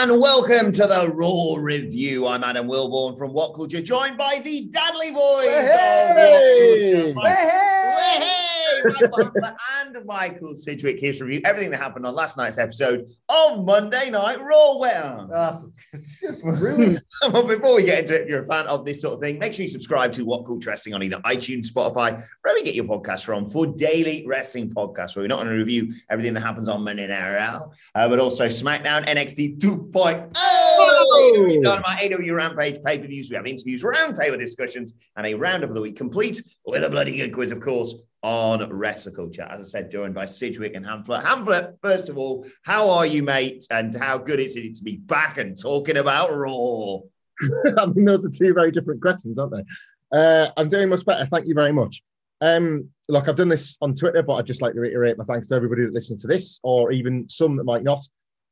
and welcome to the Raw Review. I'm Adam Wilborn from What Culture, joined by the Dudley Boys. Hey! Oh, of Hey! And Michael Sidgwick here to review everything that happened on last night's episode of Monday Night Raw. Well, just ruined. well, before we get into it, if you're a fan of this sort of thing, make sure you subscribe to What Culture Wrestling on either iTunes, Spotify, wherever you get your podcast from, for daily wrestling podcasts where we're not going to review everything that happens on Monday Night Raw, uh, but also SmackDown, NXT 2.0, oh! Dynamite, AEW Rampage, pay per views. We have interviews, roundtable discussions, and a roundup of the week complete with a bloody good quiz, of course, on Wrestle Culture. As I said, joined by Sidgwick and Hamflett. Hamflett, first of all, how are you, mate? And how good is it to be back and talking about Raw? I mean, those are two very different questions, aren't they? Uh, I'm doing much better. Thank you very much. Um, look, I've done this on Twitter, but I'd just like to reiterate my thanks to everybody that listens to this, or even some that might not.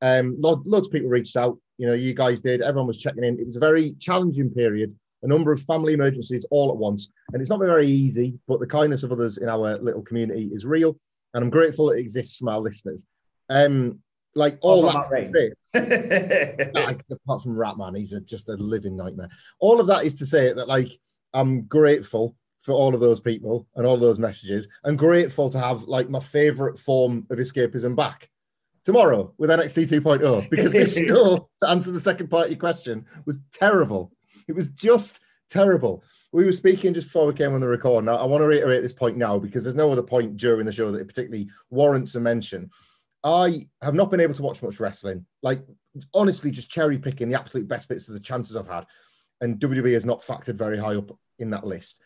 Um, lo- loads of people reached out. You know, you guys did. Everyone was checking in. It was a very challenging period. A number of family emergencies all at once, and it's not been very easy. But the kindness of others in our little community is real, and I'm grateful it exists from our listeners. Um, like all that from to Matt say- No, I- apart from Ratman, he's a, just a living nightmare. All of that is to say that, like, I'm grateful for all of those people and all those messages, and grateful to have like my favorite form of escapism back tomorrow with NXT 2.0 because this show, to answer the second part of your question, was terrible. It was just terrible. We were speaking just before we came on the record. Now, I want to reiterate this point now because there's no other point during the show that it particularly warrants a mention. I have not been able to watch much wrestling. Like, honestly, just cherry picking the absolute best bits of the chances I've had. And WWE has not factored very high up in that list.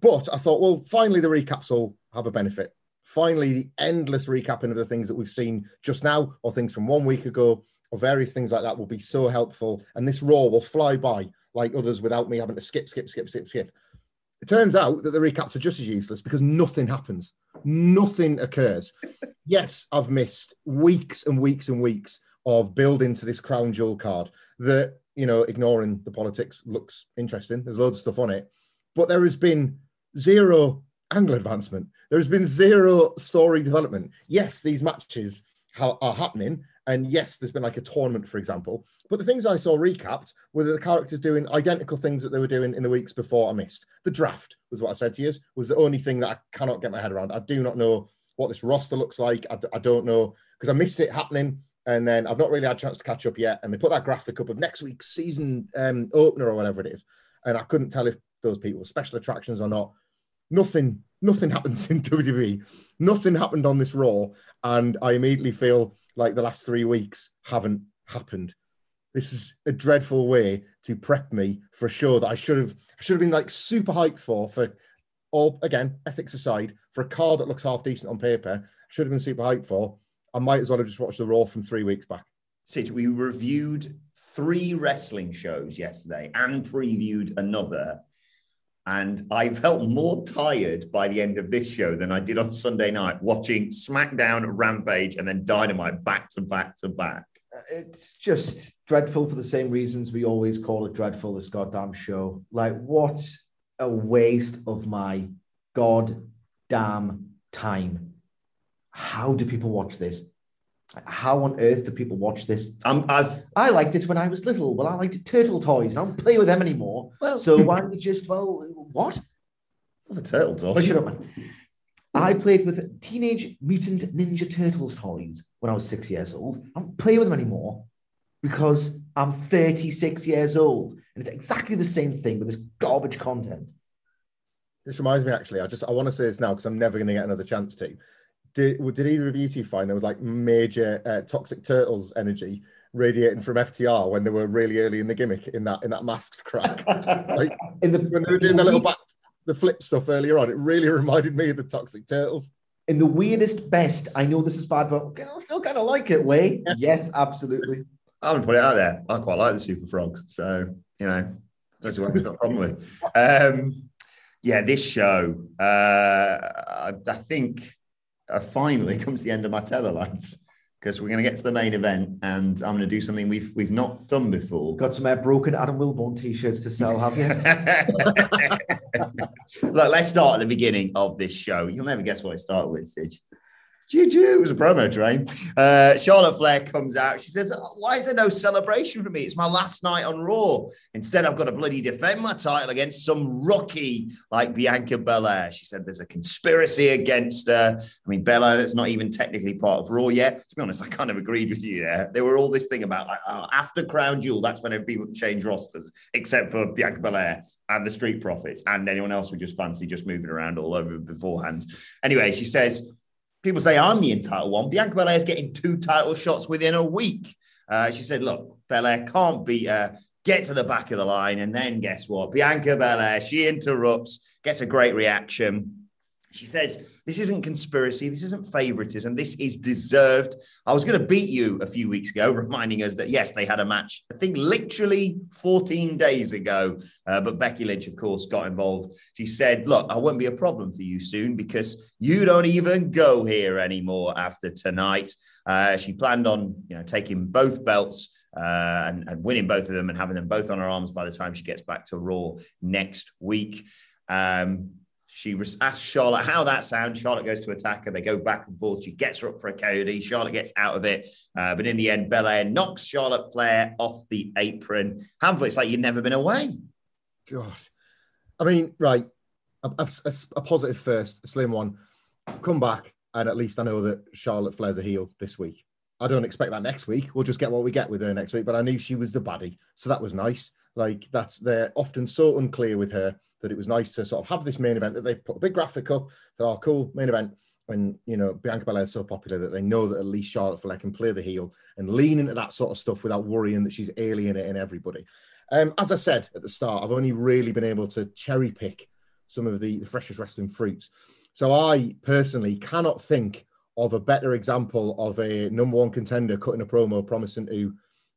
But I thought, well, finally, the recaps will have a benefit. Finally, the endless recapping of the things that we've seen just now, or things from one week ago, or various things like that will be so helpful. And this Raw will fly by like others without me having to skip, skip, skip, skip, skip. It turns out that the recaps are just as useless because nothing happens, nothing occurs. yes, I've missed weeks and weeks and weeks of building to this crown jewel card that, you know, ignoring the politics looks interesting. There's loads of stuff on it, but there has been zero angle advancement. There has been zero story development. Yes, these matches are happening. And yes, there's been like a tournament, for example. But the things I saw recapped were the characters doing identical things that they were doing in the weeks before I missed. The draft was what I said to you, was the only thing that I cannot get my head around. I do not know what this roster looks like. I, d- I don't know because I missed it happening. And then I've not really had a chance to catch up yet. And they put that graphic up of next week's season um, opener or whatever it is. And I couldn't tell if those people were special attractions or not. Nothing, nothing happens in WWE. Nothing happened on this Raw. And I immediately feel like the last three weeks haven't happened. This was a dreadful way to prep me for a show that I should have I should have been like super hyped for for all again, ethics aside, for a card that looks half decent on paper, should have been super hyped for. I might as well have just watched the Raw from three weeks back. Sid, we reviewed three wrestling shows yesterday and previewed another. And I felt more tired by the end of this show than I did on Sunday night watching SmackDown, Rampage, and then Dynamite back to back to back. Uh, it's just dreadful for the same reasons we always call it dreadful this goddamn show. Like what a waste of my goddamn time. How do people watch this How on earth do people watch this? I'm, I've I liked it when I was little. Well, I liked turtle toys. I don't play with them anymore. Well- so why don't we just well, what? the turtle dog. Oh, shut up, man. I played with Teenage Mutant Ninja Turtles toys when I was six years old. I don't play with them anymore because I'm 36 years old. And it's exactly the same thing with this garbage content. This reminds me, actually, I just I want to say this now because I'm never going to get another chance to. Did, did either of you two find there was like major uh, toxic turtles energy radiating from FTR when they were really early in the gimmick in that in that masked crack? like In the, when they were doing the little back the flip stuff earlier on, it really reminded me of the toxic turtles. in the weirdest, best, I know this is bad, but I still kind of like it way. Yes, absolutely. I haven't put it out there. I quite like the Super Frogs, so you know that's what I've got a problem with. Um, yeah, this show, uh, I, I think, uh, finally comes the end of my tether lines because we're going to get to the main event, and I'm going to do something we've we've not done before. Got some uh, broken Adam Wilborn t-shirts to sell, have you? Look, let's start at the beginning of this show. You'll never guess what I started with, Sid. Juju, it was a promo train. Uh, Charlotte Flair comes out. She says, Why is there no celebration for me? It's my last night on Raw. Instead, I've got to bloody defend my title against some rookie like Bianca Belair. She said there's a conspiracy against her. I mean, Belair, that's not even technically part of Raw yet. To be honest, I kind of agreed with you there. There were all this thing about like, oh, after Crown Jewel, that's when people change rosters, except for Bianca Belair and the Street Profits and anyone else who just fancy just moving around all over beforehand. Anyway, she says, people say I'm the entitled one. Bianca Belair is getting two title shots within a week. Uh, she said, look, Belair can't beat her. Get to the back of the line. And then guess what? Bianca Belair, she interrupts, gets a great reaction. She says, This isn't conspiracy. This isn't favoritism. This is deserved. I was going to beat you a few weeks ago, reminding us that, yes, they had a match, I think literally 14 days ago. Uh, but Becky Lynch, of course, got involved. She said, Look, I won't be a problem for you soon because you don't even go here anymore after tonight. Uh, she planned on, you know, taking both belts. Uh, and, and winning both of them and having them both on her arms by the time she gets back to Raw next week. Um, she asks Charlotte how that sounds. Charlotte goes to attack her. They go back and forth. She gets her up for a KOD. Charlotte gets out of it. Uh, but in the end, Belair knocks Charlotte Flair off the apron. Hamflett, it's like you've never been away. God, I mean, right, a, a- a positive first, a slim one. Come back, and at least I know that Charlotte Flair's a heel this week. I don't expect that next week. We'll just get what we get with her next week. But I knew she was the baddie, so that was nice. Like that's they're often so unclear with her that it was nice to sort of have this main event that they put a big graphic up. That our cool main event. And you know Bianca Belair is so popular that they know that at least Charlotte Flair can play the heel and lean into that sort of stuff without worrying that she's alienating everybody. Um, as I said at the start, I've only really been able to cherry pick some of the, the freshest wrestling fruits. So I personally cannot think of a better example of a number one contender cutting a promo promising to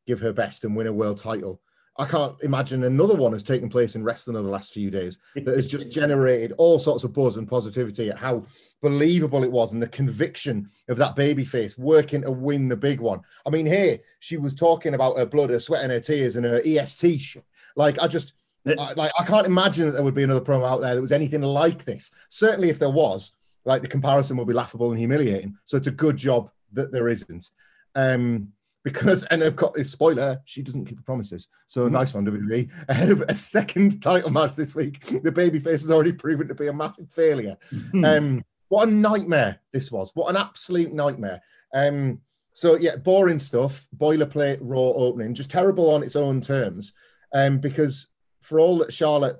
give her best and win a world title. I can't imagine another one has taken place in wrestling over the last few days that has just generated all sorts of buzz and positivity at how believable it was and the conviction of that baby face working to win the big one. I mean, here she was talking about her blood, her sweat, and her tears, and her EST shit. Like, I just, I, like, I can't imagine that there would be another promo out there that was anything like this. Certainly, if there was, like, the comparison would be laughable and humiliating. So it's a good job that there isn't. Um, because and they've got this spoiler, she doesn't keep her promises. So nice one, WWE. Ahead of a second title match this week, the babyface has already proven to be a massive failure. um, what a nightmare this was! What an absolute nightmare. Um, so yeah, boring stuff, boilerplate raw opening, just terrible on its own terms. Um, because for all that Charlotte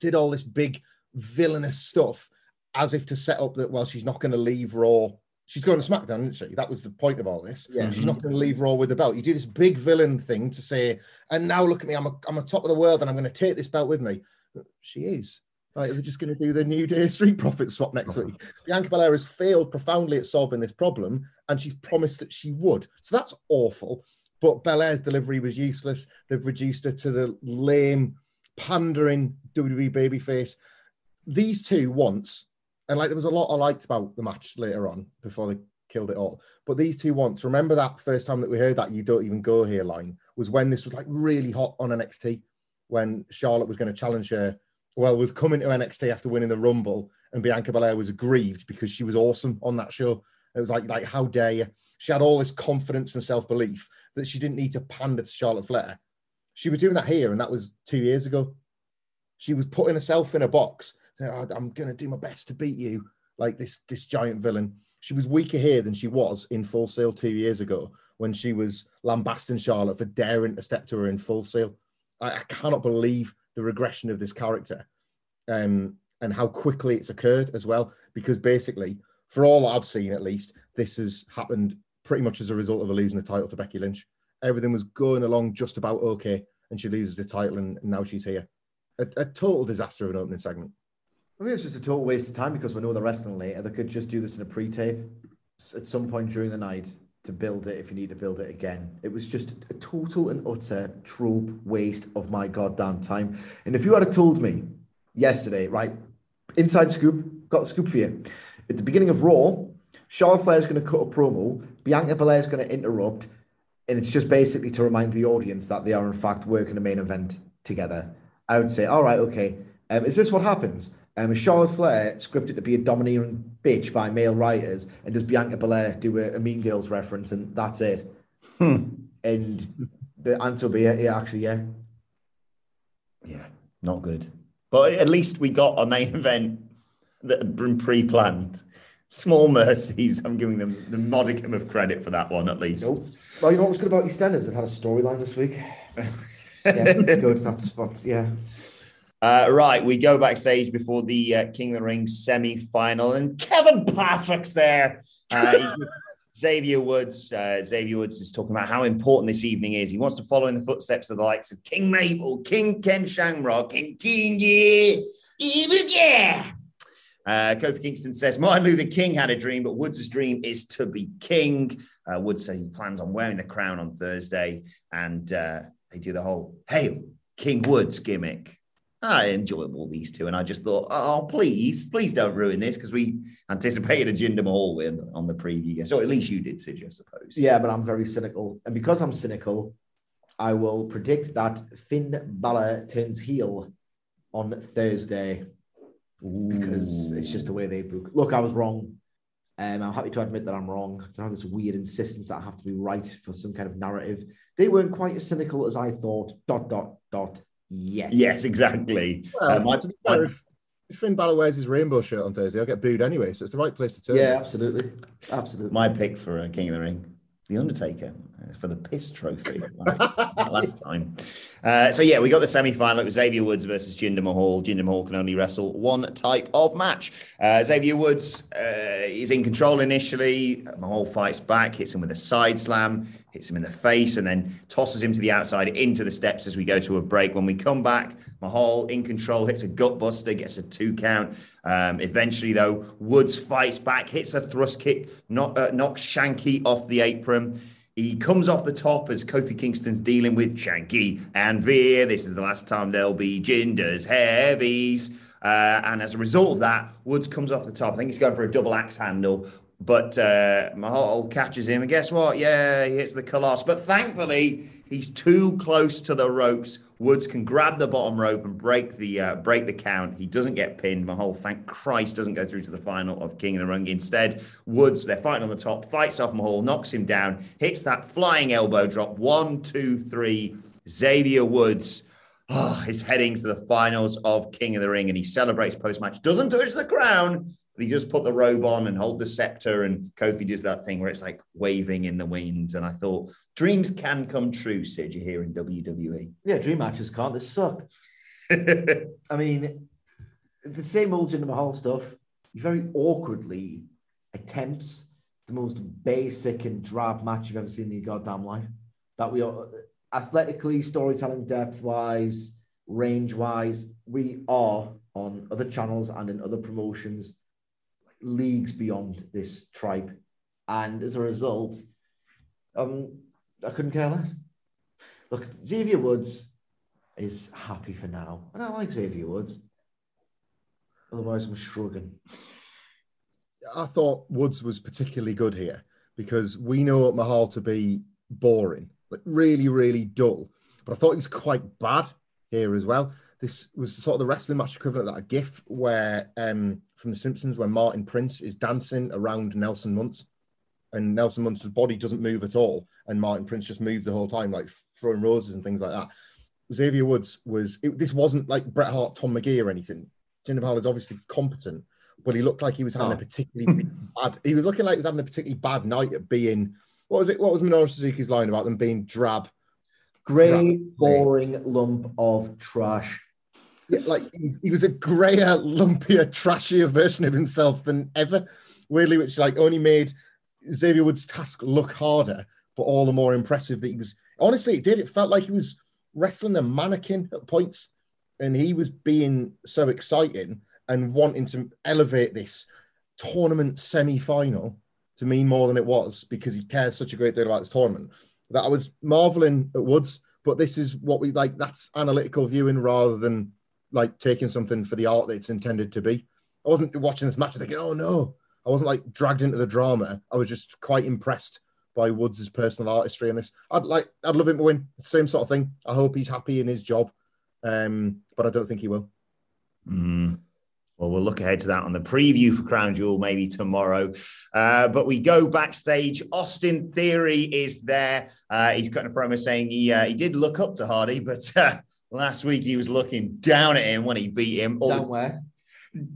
did all this big villainous stuff, as if to set up that well, she's not going to leave Raw she's going to SmackDown, isn't she? That was the point of all this. Yeah. She's not going to leave Raw with the belt. You do this big villain thing to say, and now look at me, I'm a, I'm a top of the world and I'm going to take this belt with me. She is. Like, they're just going to do the New Day Street Profit swap next week. Bianca Belair has failed profoundly at solving this problem, and she's promised that she would. So that's awful. But Belair's delivery was useless. They've reduced her to the lame, pandering WWE babyface. These two once and like there was a lot I liked about the match later on before they killed it all. But these two remember that first time that we heard that you don't even go here line was when this was like really hot on NXT when Charlotte was going to challenge her. Well, was coming to NXT after winning the Rumble, and Bianca Belair was aggrieved because she was awesome on that show, It was like, like, how dare you? She had all this confidence and self belief that she didn't need to pander to Charlotte Flair. She was doing that here, and that was two years ago. She was putting herself in a box. Saying, "Oh, I'm going to do my best to beat you, like this this giant villain. She was weaker here than she was in Full Sail two years ago when she was lambasting Charlotte for daring to step to her in Full Sail. I, I cannot believe the regression of this character um, and how quickly it's occurred as well. Because basically, for all I've seen at least, this has happened pretty much as a result of her losing the title to Becky Lynch. Everything was going along just about okay, and she loses the title, and now she's here. A, a total disaster of an opening segment. I mean, it's just a total waste of time because we know they're wrestling later. They could just do this in a pre-tape at some point during the night to build it if you need to build it again. It was just a total and utter trope waste of my goddamn time. And if you had told me yesterday, right, inside scoop, got the scoop for you. At the beginning of Raw, Charlotte Flair's going to cut a promo, Bianca Belair's going to interrupt, and it's just basically to remind the audience that they are in fact working a main event together. I would say, all right, okay. Um, is this what happens? Um, Charlotte Flair scripted to be a domineering bitch by male writers, and does Bianca Belair do a, a Mean Girls reference, and that's it? And the answer will be, yeah, yeah, actually, yeah. Yeah, not good. But at least we got a main event that had been pre-planned. Small mercies. I'm giving them the modicum of credit for that one, at least. Nope. Well, you know what was good about EastEnders? It had a storyline this week. yeah, good. That's what's yeah. Uh, right, we go backstage before the uh, King of the Ring semi-final, and Kevin Patrick's there. Uh, Xavier Woods. Uh, Xavier Woods is talking about how important this evening is. He wants to follow in the footsteps of the likes of King Mabel, King Ken Shamrock, King King yeah, yeah. Uh, Kofi Kingston says Martin Luther King had a dream, but Woods' dream is to be king. Uh, Woods says he plans on wearing the crown on Thursday, and uh, they do the whole "Hail King Woods" gimmick. I enjoy all these two, and I just thought, oh, please, please don't ruin this because we anticipated a Jinder Mahal win on the preview. So at least you did, Sid, I suppose. Yeah, but I'm very cynical, and because I'm cynical, I will predict that Finn Balor turns heel on Thursday because it's just the way they book. Look, I was wrong. Um, I'm happy to admit that I'm wrong. To have this weird insistence that I have to be right for some kind of narrative. They weren't quite as cynical as I thought. Dot dot dot. Yet. Yes, exactly. Well, my- to if, if Finn Balor wears his rainbow shirt on Thursday, I'll get booed anyway. So it's the right place to turn. Yeah, absolutely, absolutely. my pick for uh, King of the Ring, The Undertaker, for the piss trophy last time. Uh, so yeah, we got the semi-final. It was Xavier Woods versus Jinder Mahal. Jinder Mahal can only wrestle one type of match. Uh, Xavier Woods uh, is in control initially. Mahal fights back, hits him with a side slam, hits him in the face, and then tosses him to the outside into the steps as we go to a break. When we come back, Mahal in control, hits a gut buster, gets a two count. Um, eventually, though, Woods fights back, hits a thrust kick, knock, uh, knocks Shanky off the apron. He comes off the top as Kofi Kingston's dealing with Shanky and Veer. This is the last time there'll be Jinder's heavies. Uh, and as a result of that, Woods comes off the top. I think he's going for a double axe handle, but uh, Mahal catches him. And guess what? Yeah, he hits the Khallas. But thankfully, he's too close to the ropes. Woods can grab the bottom rope and break the uh, break the count. He doesn't get pinned. Mahal, thank Christ, doesn't go through to the final of King of the Ring. Instead, Woods, they're fighting on the top, fights off Mahal, knocks him down, hits that flying elbow drop. One, two, three. Xavier Woods oh, is heading to the finals of King of the Ring, and he celebrates post match. Doesn't touch the crown, but he just put the robe on and hold the scepter. And Kofi does that thing where it's like waving in the wind. And I thought dreams can come true, Sid. You're here in. WWE. Yeah, dream matches can't. This suck. I mean, the same old Jinder Mahal stuff. He very awkwardly attempts the most basic and drab match you've ever seen in your goddamn life. That we are uh, athletically, storytelling depth wise, range wise, we are on other channels and in other promotions leagues beyond this tribe. And as a result, um, I couldn't care less. Look, Xavier Woods is happy for now. And I like Xavier Woods. Otherwise, I'm shrugging. I thought Woods was particularly good here because we know Mahal to be boring, like really, really dull. But I thought he was quite bad here as well. This was sort of the wrestling match equivalent of that GIF where um, from The Simpsons, where Martin Prince is dancing around Nelson Muntz. and Nelson Muntz's body doesn't move at all, and Martin Prince just moves the whole time, like throwing roses and things like that. Xavier Woods was it, this wasn't like Bret Hart, Tom Magee, or anything. Jinder Mahal is obviously competent, but he looked like he was having Oh. a particularly bad. He was looking like he was having a particularly bad night at being. What was it? What was Minoru Suzuki's line about them being drab? Grey, boring lump of trash. Yeah, like he was, a grayer, lumpier, trashier version of himself than ever. Weirdly, which like only made Xavier Woods' task look harder, but all the more impressive that he was. Honestly, it did. It felt like he was wrestling a mannequin at points, and he was being so exciting and wanting to elevate this tournament semi-final to mean more than it was because he cares such a great deal about this tournament. That I was marveling at Woods, but this is what we like. That's analytical viewing rather than like taking something for the art that it's intended to be. I wasn't watching this match thinking, oh no. I wasn't like dragged into the drama. I was just quite impressed by Woods' personal artistry in this. I'd like I'd love him to win. Same sort of thing. I hope he's happy in his job. Um, but I don't think he will. Mm. Well, we'll look ahead to that on the preview for Crown Jewel maybe tomorrow. Uh, but we go backstage. Austin Theory is there. Uh, he's cutting a promo saying he uh, he did look up to Hardy, but uh, last week he was looking down at him when he beat him. All Down where?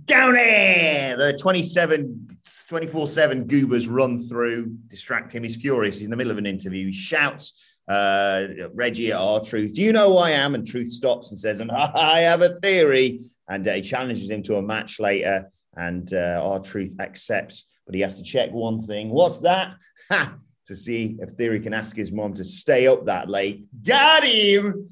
down there. The 27, 24 7 goobers run through, distract him. He's furious. He's in the middle of an interview. He shouts, uh, Reggie at R Truth, Do you know who I am? And Truth stops and says, and I have a theory. And uh, he challenges him to a match later. And uh, R Truth accepts, but he has to check one thing. What's that? Ha! To see if Theory can ask his mom to stay up that late. Got him.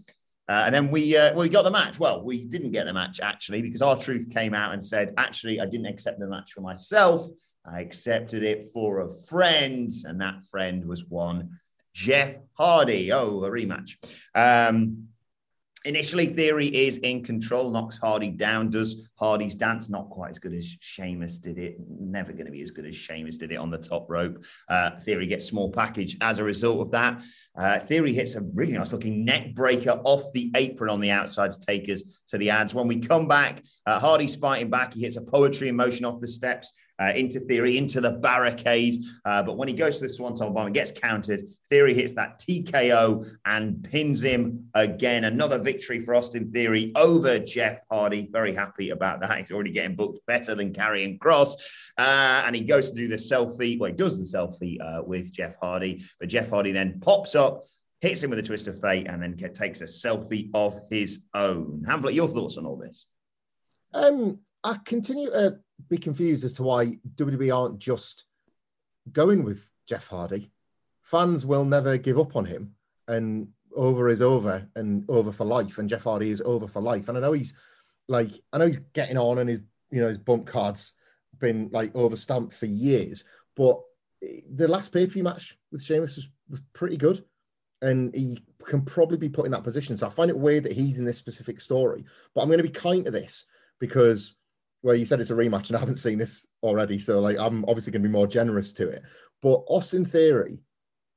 Uh, and then we uh, we got the match. Well, we didn't get the match actually because R Truth came out and said, actually, I didn't accept the match for myself. I accepted it for a friend, and that friend was one Jeff Hardy. Oh, a rematch. Um, initially, Theory is in control, knocks Hardy down, does Hardy's dance, not quite as good as Sheamus did it. Never going to be as good as Sheamus did it on the top rope. Uh, Theory gets small package as a result of that. Uh, Theory hits a really nice looking neck breaker off the apron on the outside to take us to the ads. When we come back, uh, Hardy's fighting back. He hits a poetry in motion off the steps. Uh, into Theory, into the barricade. Uh, but when he goes to the Swanton bomb, it gets countered. Theory hits that TKO and pins him again. Another victory for Austin Theory over Jeff Hardy. Very happy about that. He's already getting booked better than Karrion Kross. Uh, and he goes to do the selfie. Well, he does the selfie uh, with Jeff Hardy. But Jeff Hardy then pops up, hits him with a twist of fate, and then takes a selfie of his own. Hamflett, your thoughts on all this? Um, I continue to be confused as to why WWE aren't just going with Jeff Hardy. Fans will never give up on him, and over is over, and over for life. And Jeff Hardy is over for life. And I know he's like, I know he's getting on, and his you know his bump cards been like overstamped for years. But the last pay per view match with Sheamus was, was pretty good, and he can probably be put in that position. So I find it weird that he's in this specific story. But I'm going to be kind to this because well, you said it's a rematch, and I haven't seen this already, so like I'm obviously going to be more generous to it. But Austin Theory,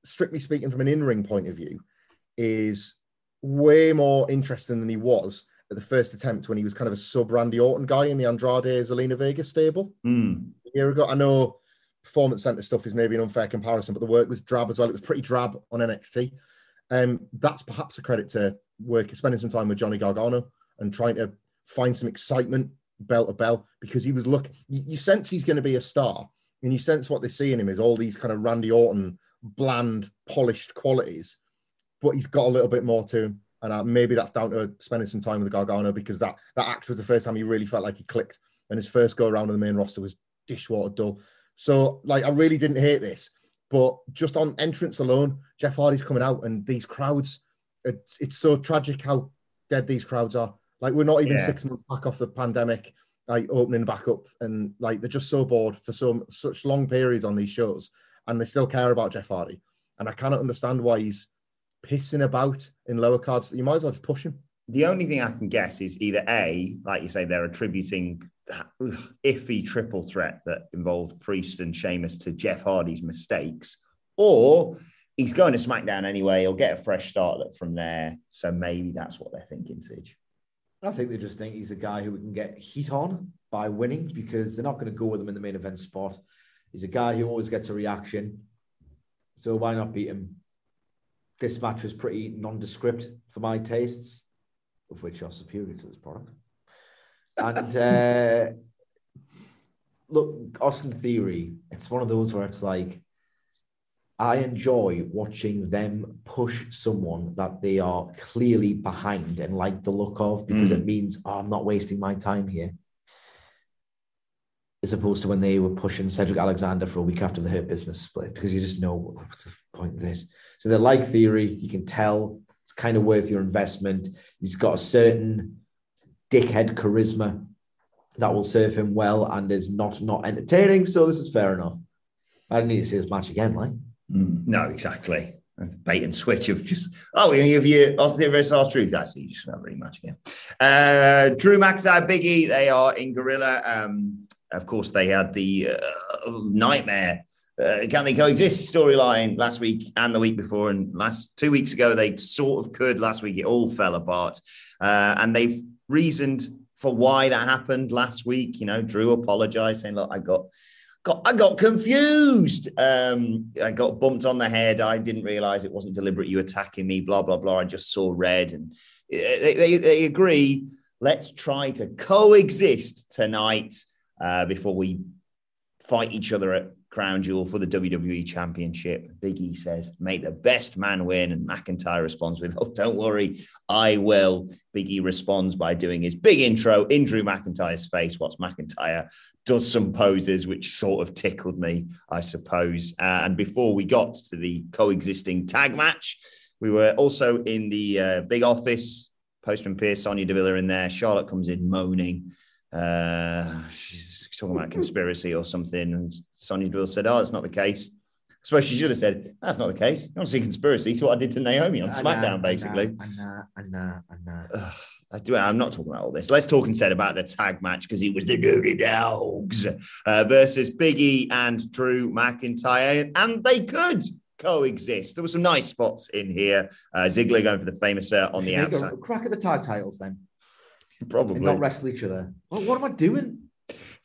strictly speaking, from an in-ring point of view, is way more interesting than he was at the first attempt when he was kind of a sub Randy Orton guy in the Andrade Zelina Vega stable Mm. a year ago. I know performance center stuff is maybe an unfair comparison, but the work was drab as well. It was pretty drab on NXT. Um, that's perhaps a credit to work spending some time with Johnny Gargano and trying to find some excitement bell to bell because he was look you, sense he's going to be a star and you sense what they see in him is all these kind of Randy Orton bland polished qualities but he's got a little bit more to him and uh, maybe that's down to spending some time with Gargano because that that act was the first time he really felt like he clicked and his first go around on the main roster was dishwater dull. So like I really didn't hate this but just on entrance alone Jeff Hardy's coming out and these crowds it's, it's so tragic how dead these crowds are like we're not even Yeah. six months back off the pandemic, like opening back up, and like they're just so bored for some such long periods on these shows, and they still care about Jeff Hardy, and I cannot understand why he's pissing about in lower cards. You might as well just push him. The only thing I can guess is either A, like you say, they're attributing that iffy triple threat that involved Priest and Sheamus to Jeff Hardy's mistakes, or he's going to SmackDown anyway. He'll get a fresh start from there. So maybe that's what they're thinking, Sidge. I think they just think he's a guy who we can get heat on by winning because they're not going to go with him in the main event spot. He's a guy who always gets a reaction. So why not beat him? This match was pretty nondescript for my tastes, of which are superior to this product. And uh, look, Austin Theory, it's one of those where it's like, I enjoy watching them push someone that they are clearly behind and like the look of because Mm. it means oh, I'm not wasting my time here. As opposed to when they were pushing Cedric Alexander for a week after the Hurt Business split because you just know what's the point of this. So they're like theory. You can tell it's kind of worth your investment. He's got a certain dickhead charisma that will serve him well and is not not entertaining. So this is fair enough. I don't need to see this match again, like. Mm, no, exactly. Bait and switch of just oh, give you Austin versus R Truth. Actually, you should have a much again. Uh, Drew McIntyre, Biggie, they are in Gorilla. Um, of course, they had the uh, nightmare. Uh, can they coexist storyline last week and the week before, and last two weeks ago they sort of could. Last week it all fell apart, uh, and they've reasoned for why that happened last week. You know, Drew apologized, saying, "Look, I got got I got confused. Um, I got bumped on the head. I didn't realize it wasn't deliberate. You attacking me. Blah blah blah. I just saw red, and they, they, they agree. Let's try to coexist tonight uh, before we fight each other at Crown Jewel for the WWE Championship. Big E says, "Make the best man win," and McIntyre responds with, "Oh, don't worry, I will." Big E responds by doing his big intro in Drew McIntyre's face. Whilst McIntyre does some poses which sort of tickled me, I suppose. Uh, and before we got to the coexisting tag match, we were also in the uh, big office. Postman Pearce, Sonya Deville in there. Charlotte comes in moaning. Uh, she's talking about conspiracy or something. And Sonya Deville said, Oh, it's not the case. I suppose she should have said, That's not the case. You don't see conspiracy. It's what I did to Naomi on SmackDown, basically. Anna, Anna, Anna. Ugh, I do, I'm not talking about all this. Let's talk instead about the tag match because it was the Dirty Dogs uh, versus Biggie and Drew McIntyre, and they could coexist. There were some nice spots in here. Uh, Ziggler going for the famous uh, on the outside, crack at the tag titles then. And probably. not wrestle each other. What am I doing?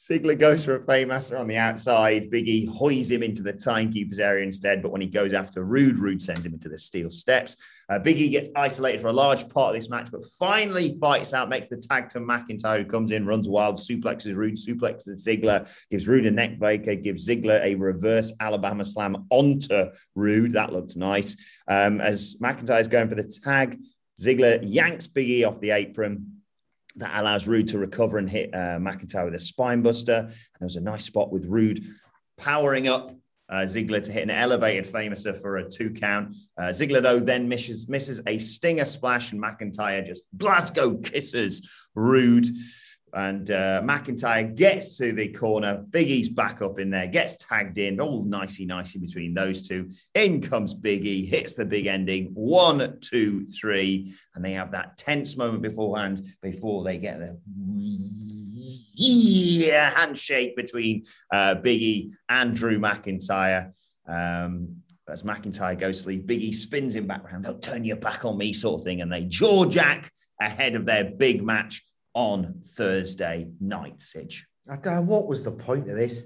Ziggler goes for a Fameasser on the outside. Biggie hoys him into the timekeeper's area instead. But when he goes after Roode, Roode sends him into the steel steps. Uh, Biggie gets isolated for a large part of this match, but finally fights out, makes the tag to McIntyre, who comes in, runs wild, suplexes Roode, suplexes Ziggler, gives Roode a neck breaker, gives Ziggler a reverse Alabama slam onto Roode. That looked nice. Um, as McIntyre's going for the tag, Ziggler yanks Biggie off the apron that allows Roode to recover and hit uh, McIntyre with a spine buster. And there was a nice spot with Roode powering up uh, Ziggler to hit an elevated Fameasser for a two count. Uh, Ziggler, though, then misses, misses a stinger splash, and McIntyre just Glasgow kisses Roode. And uh, McIntyre gets to the corner. Biggie's back up in there, gets tagged in, all nicey nicey between those two. In comes Big E, hits the big ending. One, two, three. And they have that tense moment beforehand before they get the yeah, handshake between uh, Big E and Drew McIntyre. Um, as McIntyre goes to leave, Big E spins him back around. Don't turn your back on me, sort of thing. And they jaw jack ahead of their big match on Thursday night, don't what was the point of this?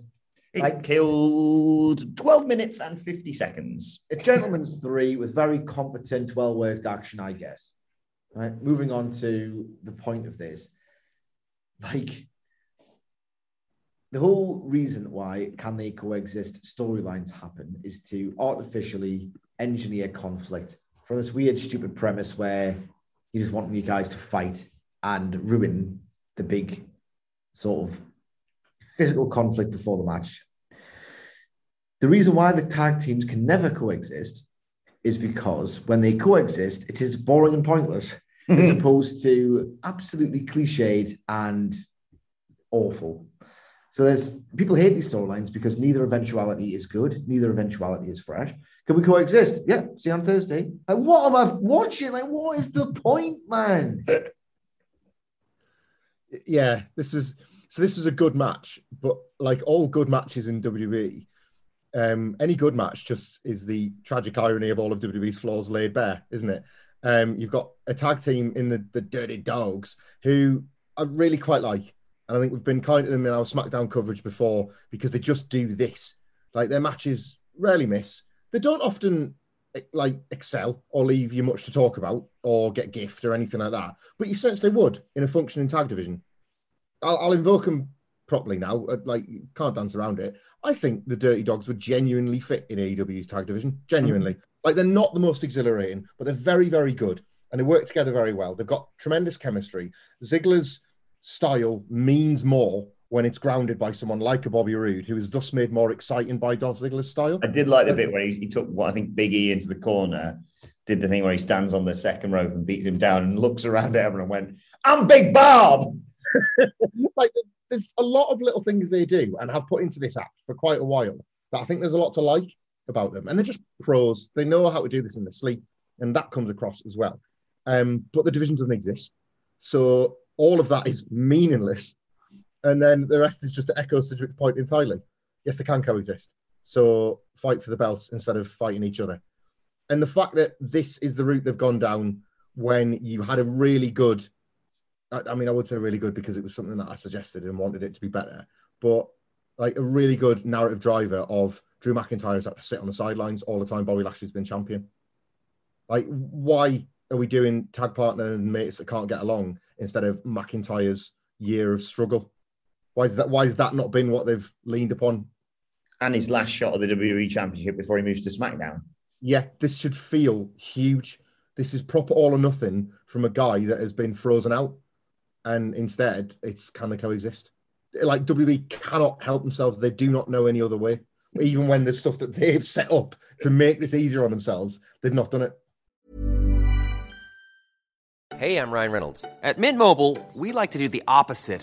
It Like- killed 12 minutes and 50 seconds. A gentleman's three with very competent, well worked action, I guess. Right. Moving on to the point of this. Like, the whole reason why can they coexist storylines happen is to artificially engineer conflict from this weird, stupid premise where you just want you guys to fight and ruin the big sort of physical conflict before the match. The reason why the tag teams can never coexist is because when they coexist, it is boring and pointless, as opposed to absolutely cliched and awful. So there's people hate these storylines because neither eventuality is good, neither eventuality is fresh. Can we coexist? Yeah, see you on Thursday. Like, what am I watching? Like, what is the point, man? yeah, this was so this was a good match, but like all good matches in WWE, um, any good match just is the tragic irony of all of WWE's flaws laid bare, isn't it? Um, you've got a tag team in the the Dirty Dogs who I really quite like, and I think we've been kind to them in our SmackDown coverage before because they just do this. Like their matches rarely miss. they don't often like excel or leave you much to talk about or get gift or anything like that. But you sense they would in a functioning tag division. I'll, I'll invoke them properly now. Uh, like you can't dance around it. I think the Dirty Dogs would genuinely fit in AEW's tag division. Genuinely, mm-hmm. like they're not the most exhilarating, but they're very, very good, and they work together very well. They've got tremendous chemistry. Ziggler's style means more when it's grounded by someone like a Bobby Roode, who is thus made more exciting by Dolph Ziggler's style. I did like the bit where he, he took what I think Big E into the corner, did the thing where he stands on the second rope and beats him down and looks around at everyone and went, I'm Big Bob. like there's a lot of little things they do and have put into this act for quite a while that I think there's a lot to like about them. And they're just pros. They know how to do this in their sleep, and that comes across as well. Um, but the division doesn't exist. So all of that is meaningless. And then the rest is just to echo Cedric's point entirely. Yes, they can coexist. So fight for the belts instead of fighting each other. And the fact that this is the route they've gone down when you had a really good I, mean, I would say really good because it was something that I suggested and wanted it to be better. But like a really good narrative driver of Drew McIntyre's had to sit on the sidelines all the time. Bobby Lashley's been champion. Like, why are we doing tag partner and mates that can't get along instead of McIntyre's year of struggle? Why is that? Why has that not been what they've leaned upon? And his last shot of the WWE Championship before he moves to SmackDown. Yeah, this should feel huge. This is proper all or nothing from a guy that has been frozen out, and instead it's can they coexist? Like WWE cannot help themselves; they do not know any other way. Even when there's stuff that they've set up to make this easier on themselves, they've not done it. Hey, I'm Ryan Reynolds. At Mint Mobile, we like to do the opposite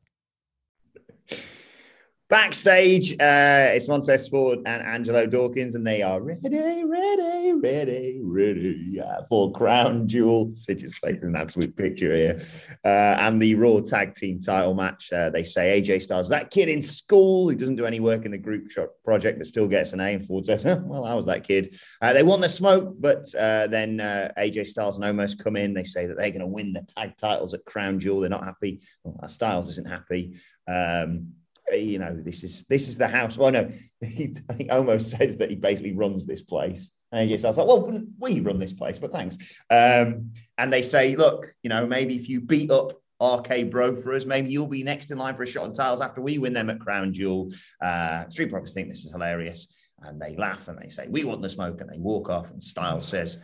Backstage, uh, it's Montez Ford and Angelo Dawkins, and they are ready, ready, ready, ready uh, for Crown Jewel. Sidge's face is an absolute picture here. Uh, and the Raw Tag Team title match. Uh, they say AJ Styles, that kid in school who doesn't do any work in the group shot project but still gets an A. And Ford says, Well, I was that kid. Uh, they want the smoke, but uh, then AJ Styles and Omos come in. They say that they're going to win the tag titles at Crown Jewel. They're not happy. Well, Styles isn't happy. Um, you know, this is this is the house. Well, no, he, think Omos says that he basically runs this place. And AJ Styles like, well, we run this place, but thanks. Um, and they say, look, you know, maybe if you beat up RK Bro for us, maybe you'll be next in line for a shot the titles after we win them at Crown Jewel. Uh, Street Profits think this is hilarious, and they laugh and they say, we want the smoke, and they walk off. And Styles says,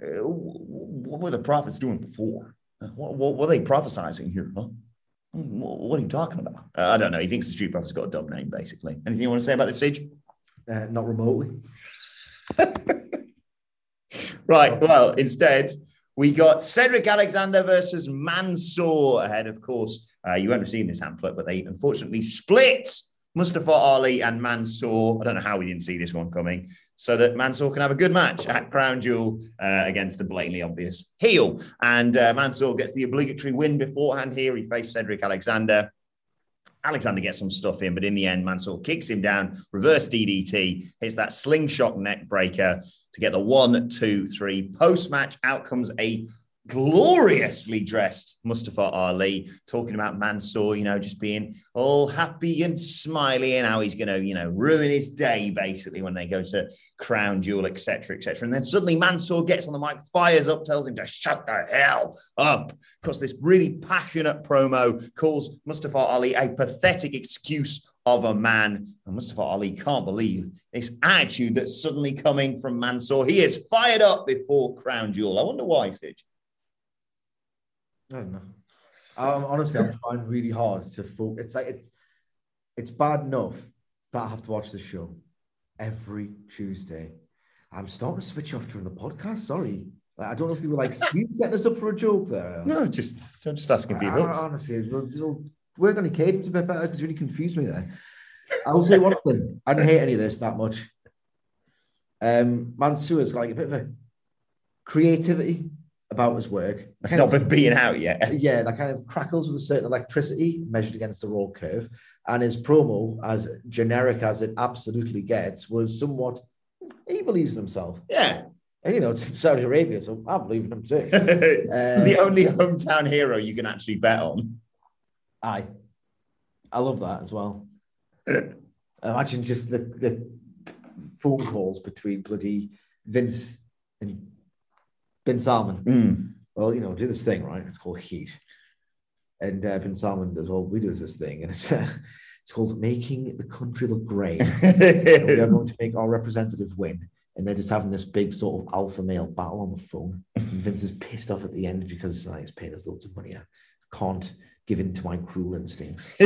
uh, what were the prophets doing before? What, what were they prophesizing here? Huh? What what are you talking about? Uh, I don't know. He thinks the Street Profits got a dumb name, basically. Anything you want to say about this, Sidge? Uh, not remotely. Right. Well, instead, we got Cedric Alexander versus Mansoor ahead, of course. Uh, you won't have seen this pamphlet, but they unfortunately split Mustafa Ali and Mansoor. I don't know how we didn't see this one coming, so that Mansoor can have a good match at Crown Jewel uh, against the blatantly obvious heel. And uh, Mansoor gets the obligatory win beforehand here. He faced Cedric Alexander. Alexander gets some stuff in, but in the end, Mansoor kicks him down, reverse DDT, hits that slingshot neck breaker to get the one, two, three. Post match out comes a gloriously dressed Mustafa Ali talking about Mansoor, you know, just being all happy and smiley and how he's going to, you know, ruin his day basically when they go to Crown Jewel, etc., etc. And then suddenly Mansoor gets on the mic, fires up, tells him to shut the hell up because this really passionate promo calls Mustafa Ali a pathetic excuse of a man. And Mustafa Ali can't believe this attitude that's suddenly coming from Mansoor. He is fired up before Crown Jewel. I wonder why, Sidge. I don't know. Um, honestly, I'm trying really hard to focus. It's like it's it's bad enough that I have to watch the show every Tuesday. I'm starting to switch off during the podcast. Sorry, I don't know if they were like setting us up for a joke there. No, just I'm just asking for your I- honestly, it'll, it'll work on your cadence a bit better because really confused me there. I'll say one thing. I didn't hate any of this that much. Um, Mansoor's like a bit of a creativity about his work. Kind not been beaten out yet. yeah, that kind of crackles with a certain electricity measured against the raw curve. And his promo, as generic as it absolutely gets, was somewhat he believes in himself. Yeah. And you know, it's Saudi Arabia, so I believe in him too. It's the uh, only hometown hero you can actually bet on. Aye. I love that as well. Imagine just the, the phone calls between bloody Vince and bin Salman. Mm. Well, you know, do this thing, right? It's called Heat. And uh, bin Salman does, well, we do this thing. And it's, uh, it's called Making the Country Look Great. We are going to make our representative win. And they're just having this big sort of alpha male battle on the phone. And Vince is pissed off at the end because uh, he's paying us loads of money. I can't give in to my cruel instincts.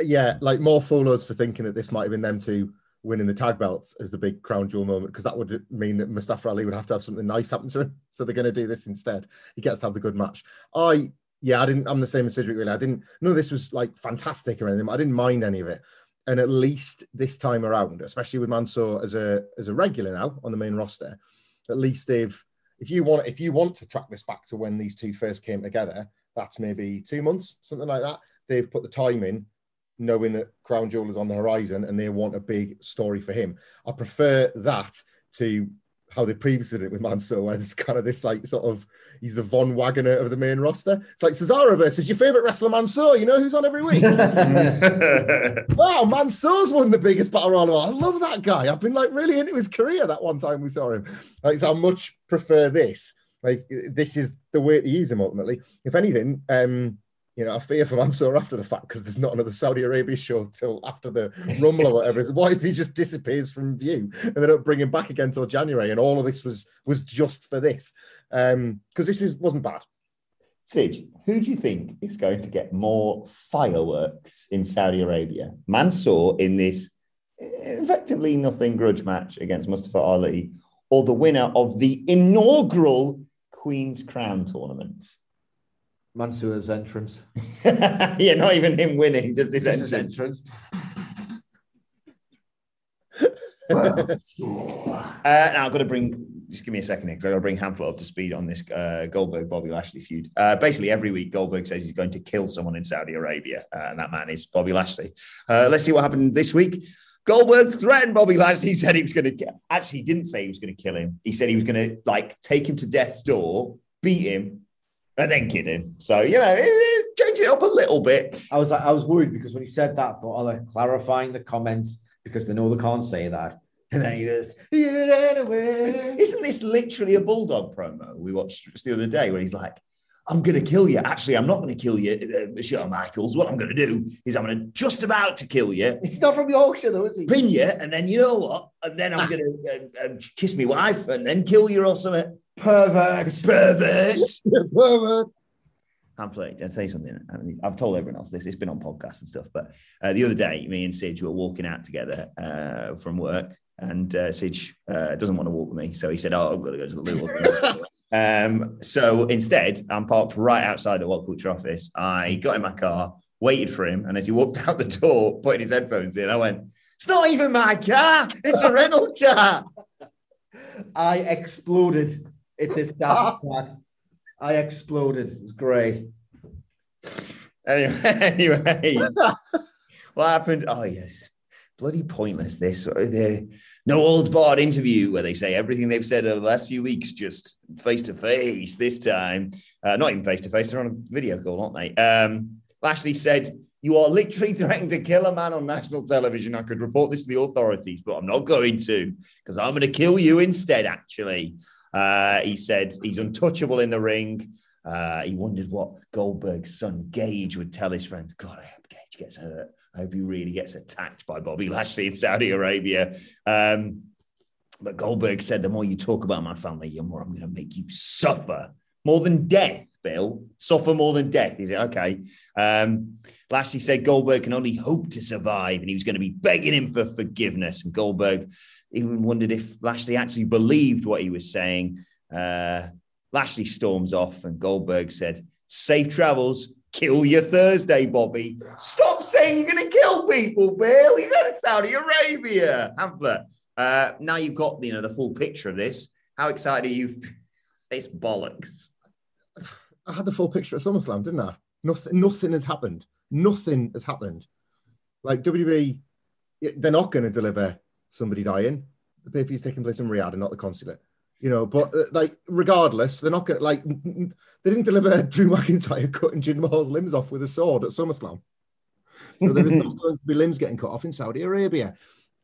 yeah, like more photos for thinking that this might have been them two winning the tag belts as the big crown jewel moment because that would mean that Mustafa Ali would have to have something nice happen to him. So they're going to do this instead. He gets to have the good match. I yeah, I didn't. I'm the same as Cedric. Really, I didn't. No, this was like fantastic or anything. I didn't mind any of it. And at least this time around, especially with Mansoor as a as a regular now on the main roster, at least they've. If you want, if you want to track this back to when these two first came together, that's maybe two months, something like that. They've put the time in knowing that Crown Jewel is on the horizon and they want a big story for him. I prefer that to how they previously did it with Mansoor, where it's kind of this like sort of he's the Von Wagner of the main roster. It's like Cesaro versus your favorite wrestler Mansoor. You know who's on every week? wow, Mansoor's won the biggest battle royal. of all. I love that guy. I've been like really into his career that one time we saw him. Like, so I much prefer this. Like this is the way to use him ultimately. If anything, um, you know, I fear for Mansoor after the fact because there's not another Saudi Arabia show till after the Rumble or whatever. What if he just disappears from view and they don't bring him back again till January? And all of this was was just for this um, because this is wasn't bad. Sid, who do you think is going to get more fireworks in Saudi Arabia? Mansoor in this effectively nothing grudge match against Mustafa Ali, or the winner of the inaugural Queen's Crown tournament? Mansoor's entrance. yeah, not even him winning, just his Just his entrance. entrance. Uh, now I've got to bring, just give me a second here, because I've got to bring Hamflett up to speed on this uh, Goldberg Bobby Lashley feud. Uh, basically, every week Goldberg says he's going to kill someone in Saudi Arabia, uh, and that man is Bobby Lashley. Uh, let's see what happened this week. Goldberg threatened Bobby Lashley. He said he was going to, actually, he didn't say he was going to kill him. He said he was going to like take him to death's door, beat him, and then him. So, you know, change it up a little bit. I was I was worried because when he said that, I thought, oh, they're clarifying the comments because they know they can't say that. And then he goes. Isn't this literally a Bulldog promo we watched just the other day where he's like, I'm going to kill you. Actually, I'm not going to kill you, uh, Shawn Michaels. What I'm going to do is I'm going to just about to kill you, He's not from Yorkshire, though, is he? pin you, and then you know what? And then I'm going to uh, uh, kiss my wife and then kill you or something. Pervert. Pervert. Hamflett. I'll tell you something. I mean, I've told everyone else this. It's been on podcasts and stuff. But uh, the other day, me and Sidge were walking out together uh, from work, and uh, Sidge uh, doesn't want to walk with me, so he said, "Oh, I've got to go to the loo." um, so instead, I'm parked right outside the What Culture office. I got in my car, waited for him, and as he walked out the door, putting his headphones in, I went, "It's not even my car. It's a rental car." I exploded at this damn chat. I exploded. It was great. Anyway, anyway, what happened? Oh yes, bloody pointless. This the no holds barred interview where they say everything they've said over the last few weeks just face to face. This time, uh, not even face to face. They're on a video call, aren't they? Um, Lashley said. You are literally threatening to kill a man on national television. I could report this to the authorities, but I'm not going to because I'm going to kill you instead, actually. Uh, he said he's untouchable in the ring. Uh, he wondered what Goldberg's son Gage would tell his friends. God, I hope Gage gets hurt. I hope he really gets attacked by Bobby Lashley in Saudi Arabia. Um, but Goldberg said, the more you talk about my family, the more I'm going to make you suffer more than death, Bill. Suffer more than death. Is it okay? Um, Lashley said Goldberg can only hope to survive, and he was going to be begging him for forgiveness. And Goldberg even wondered if Lashley actually believed what he was saying. Uh, Lashley storms off, and Goldberg said, Safe travels. Kill your Thursday, Bobby. Stop saying you're going to kill people, Bill. You go to Saudi Arabia. Hamflett. Uh, now you've got you know the full picture of this. How excited are you? It's bollocks. I had the full picture at SummerSlam, didn't I? Nothing, nothing has happened. Nothing has happened. Like WWE, they're not going to deliver somebody dying. The pay per view's taking place in Riyadh and not the consulate. You know, but uh, like, regardless, they're not going to like. They didn't deliver Drew McIntyre cutting Jinder Mahal's limbs off with a sword at SummerSlam. So there is not going to be limbs getting cut off in Saudi Arabia.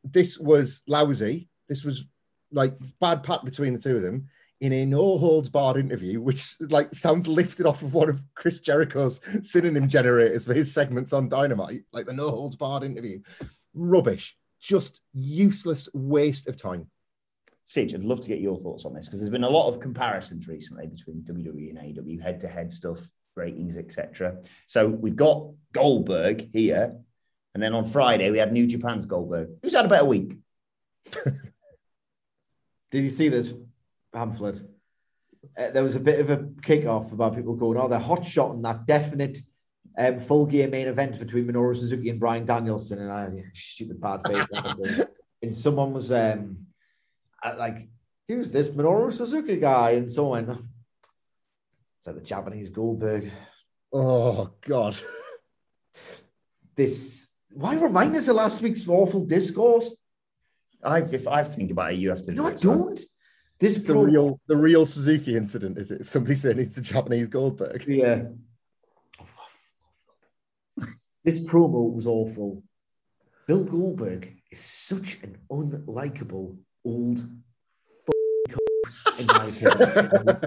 This was lousy. This was like bad pat between the two of them in a no holds barred interview, which like sounds lifted off of one of Chris Jericho's synonym generators for his segments on Dynamite, like the no holds barred interview. Rubbish, just useless waste of time. Sidge, I'd love to get your thoughts on this because there's been a lot of comparisons recently between WWE and AEW, head to head stuff, ratings, etc. So we've got Goldberg here, and then on Friday we had New Japan's Goldberg. Who's had a better week? Did you see this Hamflett? Uh, there was a bit of a kick-off about people going, "Oh, they're hot shot and that definite um, full gear main event between Minoru Suzuki and Bryan Danielson," and I stupid bad face. and someone was um, like, "Who's this Minoru Suzuki guy?" And so on. It's like the Japanese Goldberg. Oh God! this why remind us of last week's awful discourse? I if I think about it, you have to. No, do I it, so- don't. This The real, the real Suzuki incident is it? Somebody saying he's the Japanese Goldberg. Yeah. This promo was awful. Bill Goldberg is such an unlikable old in my opinion.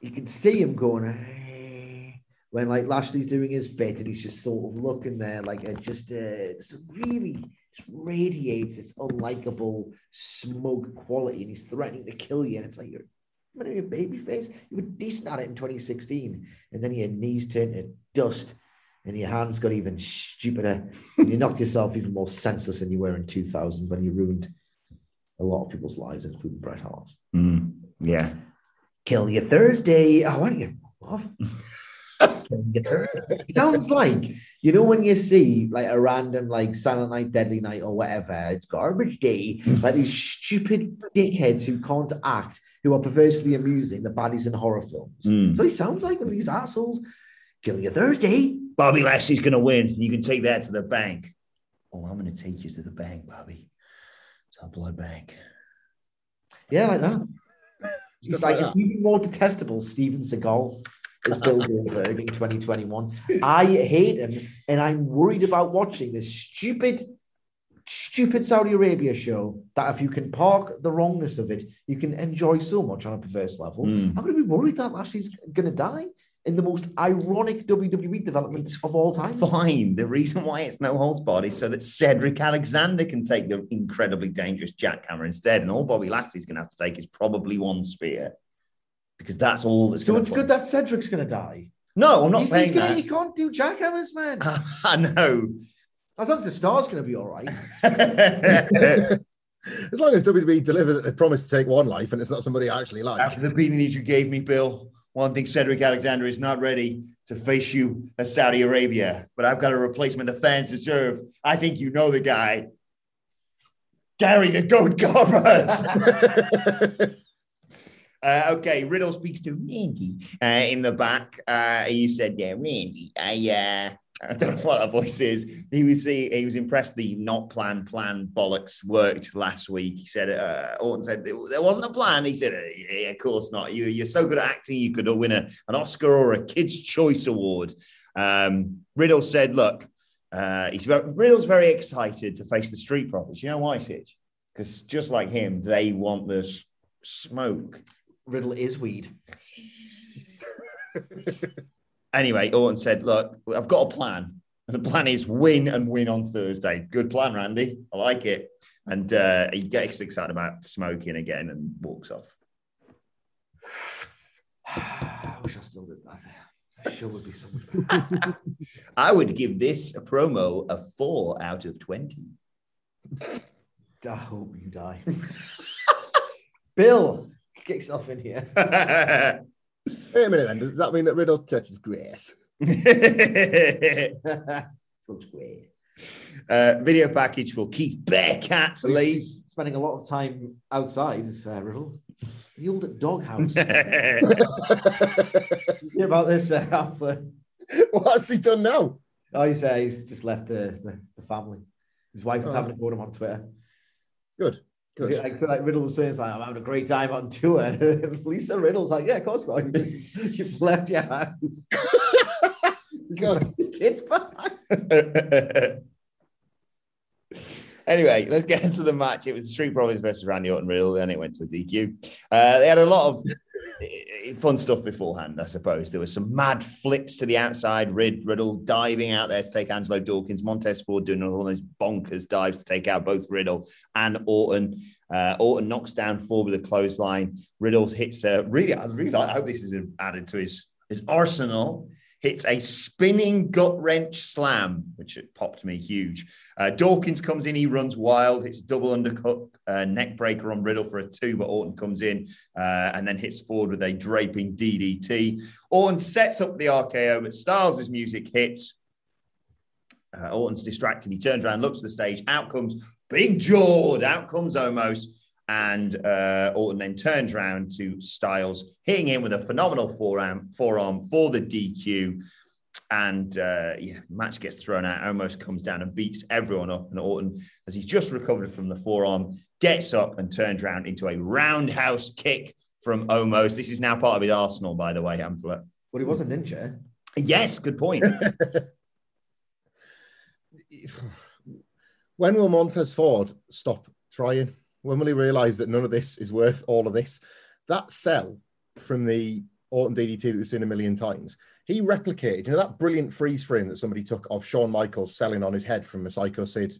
you can see him going "Eh," when like Lashley's doing his bit and he's just sort of looking there like it just uh, it's really just radiates this unlikable smug quality and he's threatening to kill you and it's like you're are you, baby face? You were decent at it in 2016, and then your knees turned to dust, and your hands got even stupider. and you knocked yourself even more senseless than you were in 2000 when you ruined a lot of people's lives, including Bret Hart. Mm, yeah. Kill you Thursday. I want you off. Kill you Thursday. It sounds like you know when you see like a random like Silent Night, Deadly Night, or whatever. It's garbage day. Like these stupid dickheads who can't act, who are perversely amusing, the baddies in horror films. Mm. So he sounds like one of these assholes. Kill you Thursday. Bobby Lashley's going to win. You can take that to the bank. Oh, I'm going to take you to the bank, Bobby. To the blood bank. Yeah, like that. It's like like even more detestable Steven Seagal is Bill Goldberg in 2021. I hate him, and I'm worried about watching this stupid, stupid Saudi Arabia show. That if you can park the wrongness of it, you can enjoy so much on a perverse level. Mm. I'm going to be worried that Lashley's going to die in the most ironic WWE developments of all time. Fine. The reason why it's no holds barred is so that Cedric Alexander can take the incredibly dangerous jackhammer instead. And all Bobby Lashley's going to have to take is probably one spear because that's all that's So going it's to good that Cedric's going to die. No, I'm not He's, saying he's gonna, that. he can't do jackhammers, man. I know. As long as the star's going to be all right. As long as WWE deliver that they promise to take one life and it's not somebody I actually like. After the beating that you gave me, Bill, one thing Cedric Alexander is not ready to face you as Saudi Arabia, but I've got a replacement the fans deserve. I think you know the guy. Gary the Goat Gorbert. Uh, okay, Riddle speaks to Randy uh, in the back. Uh, he said, "Yeah, Randy, I, uh, I don't know what that voice is." He was he, he was impressed the not plan plan bollocks worked last week. He said, uh, "Orton said there wasn't a plan." He said, "Yeah, of course not. You you're so good at acting, you could win a, an Oscar or a Kids Choice Award." Um, Riddle said, "Look, uh, he's very, Riddle's very excited to face the Street Profits. You know why, Sidge? Because just like him, they want this smoke." Riddle is weed. Anyway, Orton said, Look, I've got a plan. And the plan is win and win on Thursday. Good plan, Randy. I like it. And uh, he gets excited about smoking again and walks off. I wish I still did that. The show would be so. I would give this a promo a four out of 20. I hope you die. Bill, get off in here. Wait a minute then. Does that mean that Riddle touches grace? Looks weird. uh, video package for Keith Bearcats Lee. He's spending a lot of time outside, is uh, Riddle. The old doghouse. yeah, you hear about this, uh, Alpha? What's he done now? Oh, he says he's just left the, the, the family. His wife was Oh, having to go to him on Twitter. Good. Good. Like, so like Riddle was saying, it's like, I'm having a great time on tour. And Lisa Riddle's like, yeah, of course not. You just, you've left your house. God. Kids behind. Anyway, let's get into the match. It was the Street Profits versus Randy Orton Riddle, then it went to a DQ. Uh, they had a lot of fun stuff beforehand, I suppose. There was some mad flips to the outside, Rid, Riddle diving out there to take Angelo Dawkins, Montez Ford doing all those bonkers dives to take out both Riddle and Orton. Uh, Orton knocks down Ford with a clothesline. Riddle hits a really, I really like, I hope this is added to his, his arsenal hits a spinning gut wrench slam, which popped me huge. Uh, Dawkins comes in, he runs wild, hits double undercut uh, neck breaker on Riddle for a two, but Orton comes in uh, and then hits Ford with a draping DDT. Orton sets up the RKO, but Styles' music hits. Uh, Orton's distracted. He turns around, looks at the stage. Out comes Big Jawed. Out comes Omos. And uh, Orton then turns around to Styles, hitting him with a phenomenal forearm, forearm for the DQ. And uh, yeah, match gets thrown out. Omos comes down and beats everyone up. And Orton, as he's just recovered from the forearm, gets up and turns around into a roundhouse kick from Omos. This is now part of his arsenal, by the way, Hamflett. But he was a ninja. Yes, good point. when will Montez Ford stop trying? When will he realize that none of this is worth all of this? That sell from the Orton DDT that we've seen a million times, he replicated, you know, that brilliant freeze frame that somebody took of Shawn Michaels selling on his head from a Psycho Sid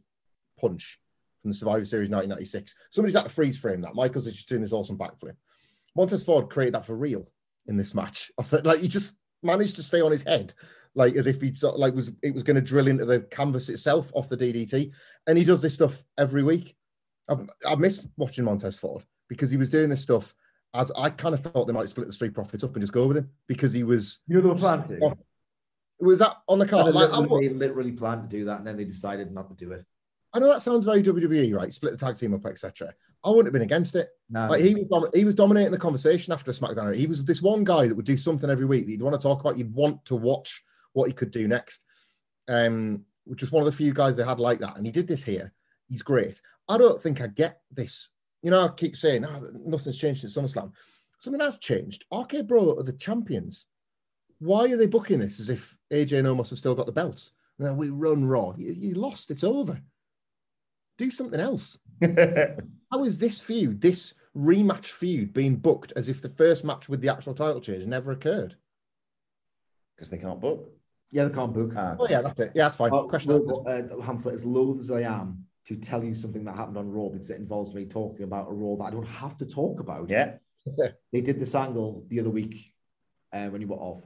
punch from the Survivor Series 1996. Somebody's had to freeze frame that. Michaels is just doing this awesome backflip. Montez Ford created that for real in this match. Like he just managed to stay on his head, like as if he like was it was going to drill into the canvas itself off the DDT. And he does this stuff every week. I've, I miss watching Montez Ford because he was doing this stuff as I kind of thought they might split the Street Profits up and just go with him because he was. You know they were planning to. Was that on the They card? Like, literally, they literally planned to do that, and then they decided not to do it. I know that sounds very WWE, right? Split the tag team up, etc. I wouldn't have been against it. No. Like he was, dom- he was dominating the conversation after a SmackDown. He was this one guy that would do something every week that you'd want to talk about. You'd want to watch what he could do next. Um, which was one of the few guys they had like that, and he did this here. He's great. I don't think I get this. You know, I keep saying oh, nothing's changed since SummerSlam. Something has changed. RK Bro are the champions. Why are they booking this as if AJ and Omos have still got the belts? No, we run Raw. You, you lost. It's over. Do something else. How is this feud, this rematch feud, being booked as if the first match with the actual title change never occurred? Because they can't book. Yeah, they can't book. Ah, Oh yeah, that's it. Yeah, that's fine. Uh, Question look, answered. uh, Hamflett, as loath as I am to tell you something that happened on Raw because it involves me talking about a Raw that I don't have to talk about. Yeah. They did this angle the other week uh, when you were off.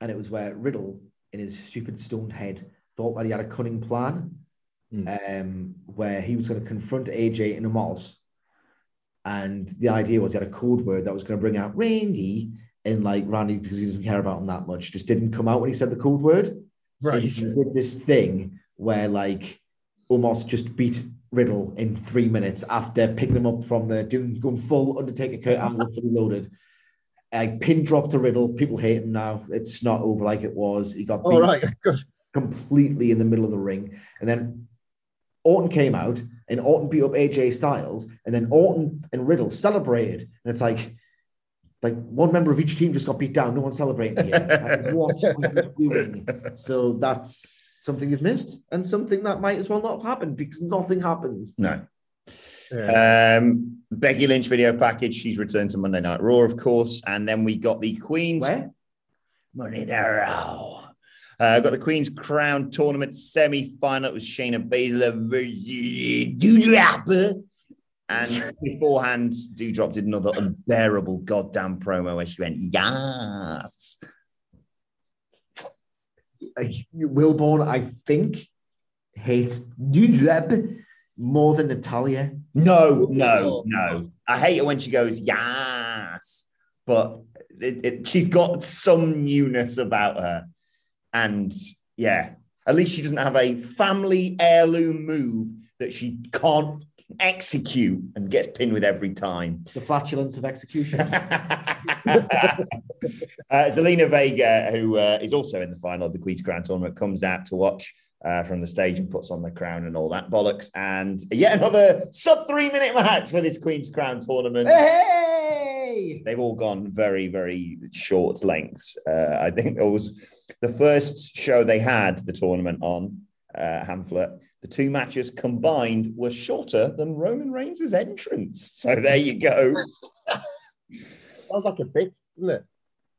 and it was where Riddle, in his stupid stoned head, thought that he had a cunning plan, um, where he was going to confront AJ in a moss, and the idea was he had a code word that was going to bring out Randy, and like Randy, because he doesn't care about him that much, just didn't come out when he said the code word. Right. He did this thing where like almost just beat Riddle in three minutes after picking him up from the doing going full Undertaker Kurt Angle fully loaded. Like pin drop to Riddle. People hate him now. It's not over like it was. He got beat All right. Good. completely in the middle of the ring. And then Orton came out and Orton beat up AJ Styles. And then Orton and Riddle celebrated. And it's like, like one member of each team just got beat down. No one celebrating here. Like, what are you doing? So that's something you've missed and something that might as well not have happened because nothing happens. No. Yeah. Um, Becky Lynch video package. She's returned to Monday Night Raw, of course. And then we got the Queen's Where? Money Raw. Uh, got the Queen's Crown Tournament semi final. It was Shayna Baszler versus Doudrop. And beforehand, Doudrop did another unbearable goddamn promo where she went, Yes. Like, Wilborn, I think, hates Doudrop more than Natalia. No, no, no. I hate it when she goes, Yes. But it, it, she's got some newness about her. And yeah, at least she doesn't have a family heirloom move that she can't execute and gets pinned with every time. The flatulence of execution. uh, Zelina Vega, who uh, is also in the final of the Queen's Crown tournament, comes out to watch uh, from the stage and puts on the crown and all that bollocks. And yet another sub three minute match for this Queen's Crown tournament. hey! They've all gone very, very short lengths. Uh, I think it was the first show they had the tournament on, uh, Hamflett. The two matches combined were shorter than Roman Reigns' entrance. So there you go. Sounds like a bit, doesn't it?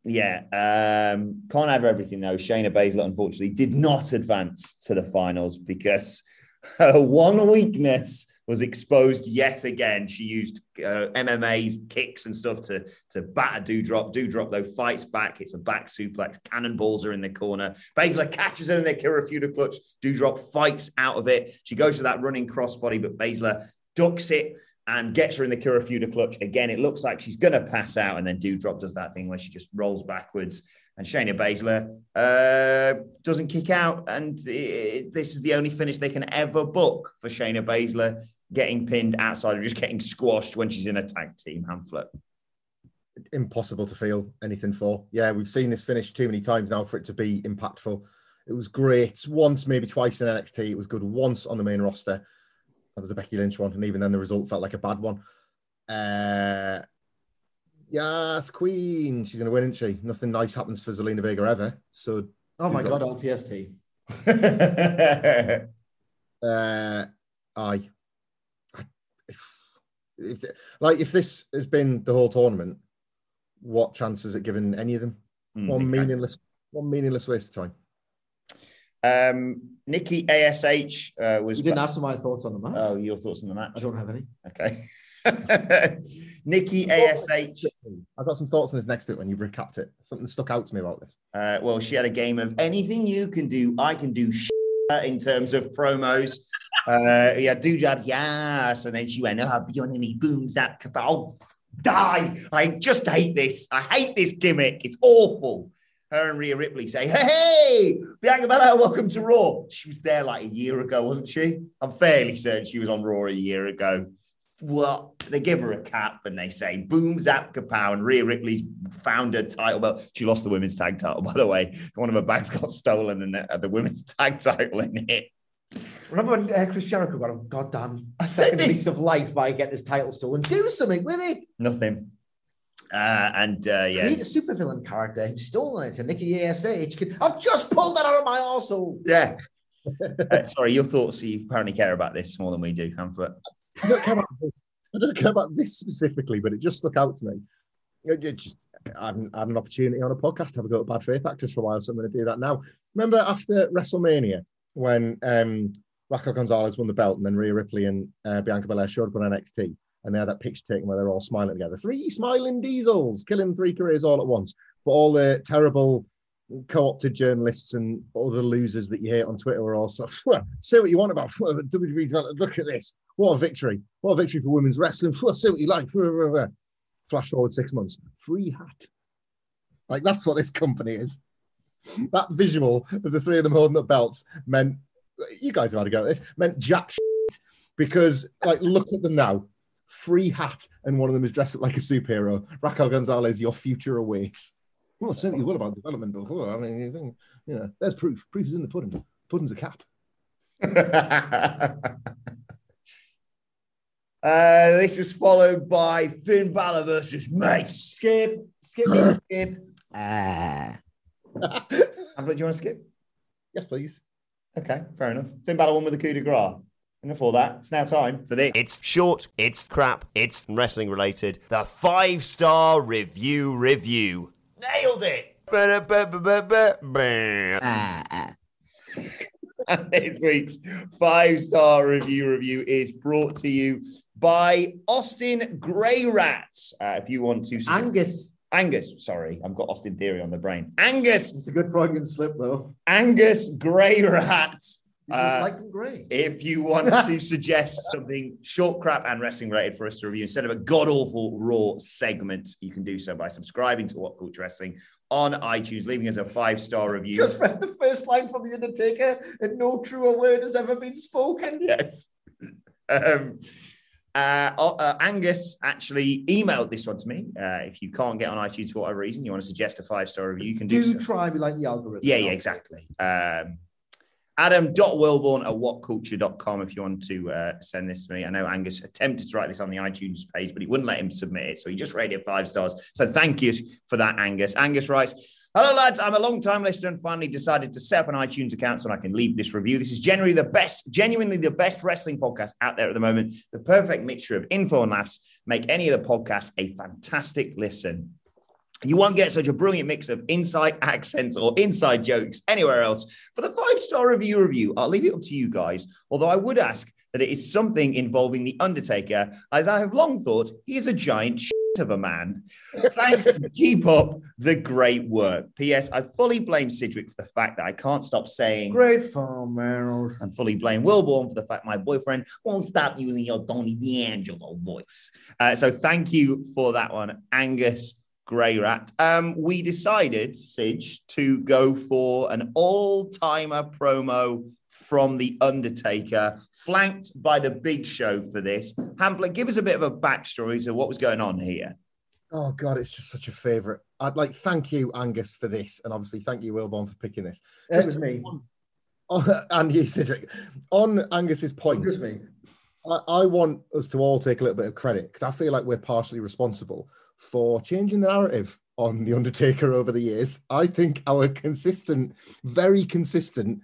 Yeah, um, can't have everything though. Shayna Baszler unfortunately did not advance to the finals because her one weakness was exposed yet again. She used uh, MMA kicks and stuff to to batter Doudrop. Doudrop though fights back. It's a back suplex. Cannonballs are in the corner. Baszler catches her in the Kirifuda clutch. Doudrop fights out of it. She goes for that running crossbody, but Baszler ducks it and gets her in the Kirifuda clutch. Again, it looks like she's going to pass out. And then Doudrop does that thing where she just rolls backwards. And Shayna Baszler uh, doesn't kick out. And it, this is the only finish they can ever book for Shayna Baszler getting pinned outside of just getting squashed when she's in a tag team, Hamflett. Impossible to feel anything for. Yeah, we've seen this finish too many times now for it to be impactful. It was great once, maybe twice in NXT. It was good once on the main roster. That was a Becky Lynch one, and even then the result felt like a bad one. Uh, yes, Queen. She's going to win, isn't she? Nothing nice happens for Zelina Vega ever. So, Oh my Doudrop- god, LTST. uh, aye. I, if, if, like if this has been the whole tournament, what chance has it given any of them? Mm, one exactly. meaningless, one meaningless waste of time. Um, Nikki ASH uh, was. You didn't ask for my thoughts on the match. Oh, your thoughts on the match? I don't have any. Okay. Nikki ASH. I've got some thoughts on this next bit when you've recapped it. Something stuck out to me about this. Uh, well, she had a game of anything you can do, I can do sh- in terms of promos. Uh, yeah, do jobs, yes. And then she went, oh, beyond any boom zap, kapa- oh, die. I just hate this. I hate this gimmick. It's awful. Her and Rhea Ripley say, hey, hey, Bianca Belair, welcome to Raw. She was there like a year ago, wasn't she? I'm fairly certain she was on Raw a year ago. Well, they give her a cap and they say, boom, zap, kapow. And Rhea Ripley's found her title belt. She lost the women's tag title, by the way. One of her bags got stolen and the women's tag title in it. Remember when uh, Chris Jericho got a goddamn I second this. lease of life by getting his title stolen? Do something with it. Nothing. Uh, and uh, yeah, Create a supervillain character who's stolen it to Nikki ASH. I've just pulled that out of my arsehole. yeah. Uh, sorry, your thoughts. You apparently care about this more than we do, Hamflett. I don't care about this. I don't care about this specifically, but it just stuck out to me. It it just I haven't I had an opportunity on a podcast to have a go at bad faith actors for a while, so I'm going to do that now. Remember after WrestleMania when um, Raquel Gonzalez won the belt, and then Rhea Ripley and uh, Bianca Belair showed up on NXT, and they had that picture taken where they're all smiling together. Three smiling diesels, killing three careers all at once. But all the terrible co-opted journalists and other losers that you hate on Twitter are also say what you want about WWE development. Look at this. What a victory. What a victory for women's wrestling. Say what you like. Flash forward six months. Free hat. Like that's what this company is. That visual of the three of them holding up belts meant you guys have had a go at this, meant jack shit because like look at them now. Free hat, and one of them is dressed up like a superhero. Raquel Gonzalez, your future awaits. Well, certainly what about development before. I mean, you think, you know, there's proof. Proof is in the pudding. Pudding's a cap. uh, this was followed by Finn Balor versus Mace. Skip, skip, skip. Ah. Uh. do you want to skip? Yes, please. Okay, fair enough. Finn Balor won with the coup de grace. And before that, it's now time for this. It's short, it's crap, it's wrestling related. The five star review review. Nailed it. and this week's five star review review is brought to you by Austin Grey Rats. Uh, if you want to, Angus. Angus, sorry, I've got Austin Theory on the brain. Angus, it's a good frog and slip though. Angus Grey Rats uh, like them great. If you want to suggest something short, crap, and wrestling related for us to review instead of a god awful raw segment, you can do so by subscribing to What Culture Wrestling on iTunes, leaving us a five star review. Just read the first line from The Undertaker, and no truer word has ever been spoken. Yes. Um, uh, uh, Angus actually emailed this one to me. Uh, if you can't get on iTunes for whatever reason, you want to suggest a five star review, you can do. Do so. try me like the algorithm. Yeah, yeah, exactly. Um, Adam.wilborn at whatculture.com if you want to uh, send this to me. I know Angus attempted to write this on the iTunes page, but he wouldn't let him submit it. So he just rated five stars. So thank you for that, Angus. Angus writes, Hello, lads. I'm a long time listener and finally decided to set up an iTunes account so I can leave this review. This is generally the best, genuinely the best wrestling podcast out there at the moment. The perfect mixture of info and laughs make any of the podcasts a fantastic listen. You won't get such a brilliant mix of inside accents or inside jokes anywhere else. For the five star review review, I'll leave it up to you guys. Although I would ask that it is something involving The Undertaker, as I have long thought he is a giant shit of a man. Thanks. keep up the great work. P.S. I fully blame Sidgwick for the fact that I can't stop saying great fun, man. And fully blame Wilborn for the fact my boyfriend won't stop using your Tony D'Angelo voice. Uh, so thank you for that one, Angus. Grey Rat. Um, we decided, Sidge, to go for an all timer promo from The Undertaker, flanked by The Big Show for this. Hamflett, give us a bit of a backstory to what was going on here. Oh God, it's just such a favourite. I'd like thank you, Angus, for this, and obviously thank you, Wilborn, for picking this. Just was me. On, on, and you, Cedric. On Angus's point, me. I, I want us to all take a little bit of credit because I feel like we're partially responsible for changing the narrative on The Undertaker over the years. I think our consistent, very consistent,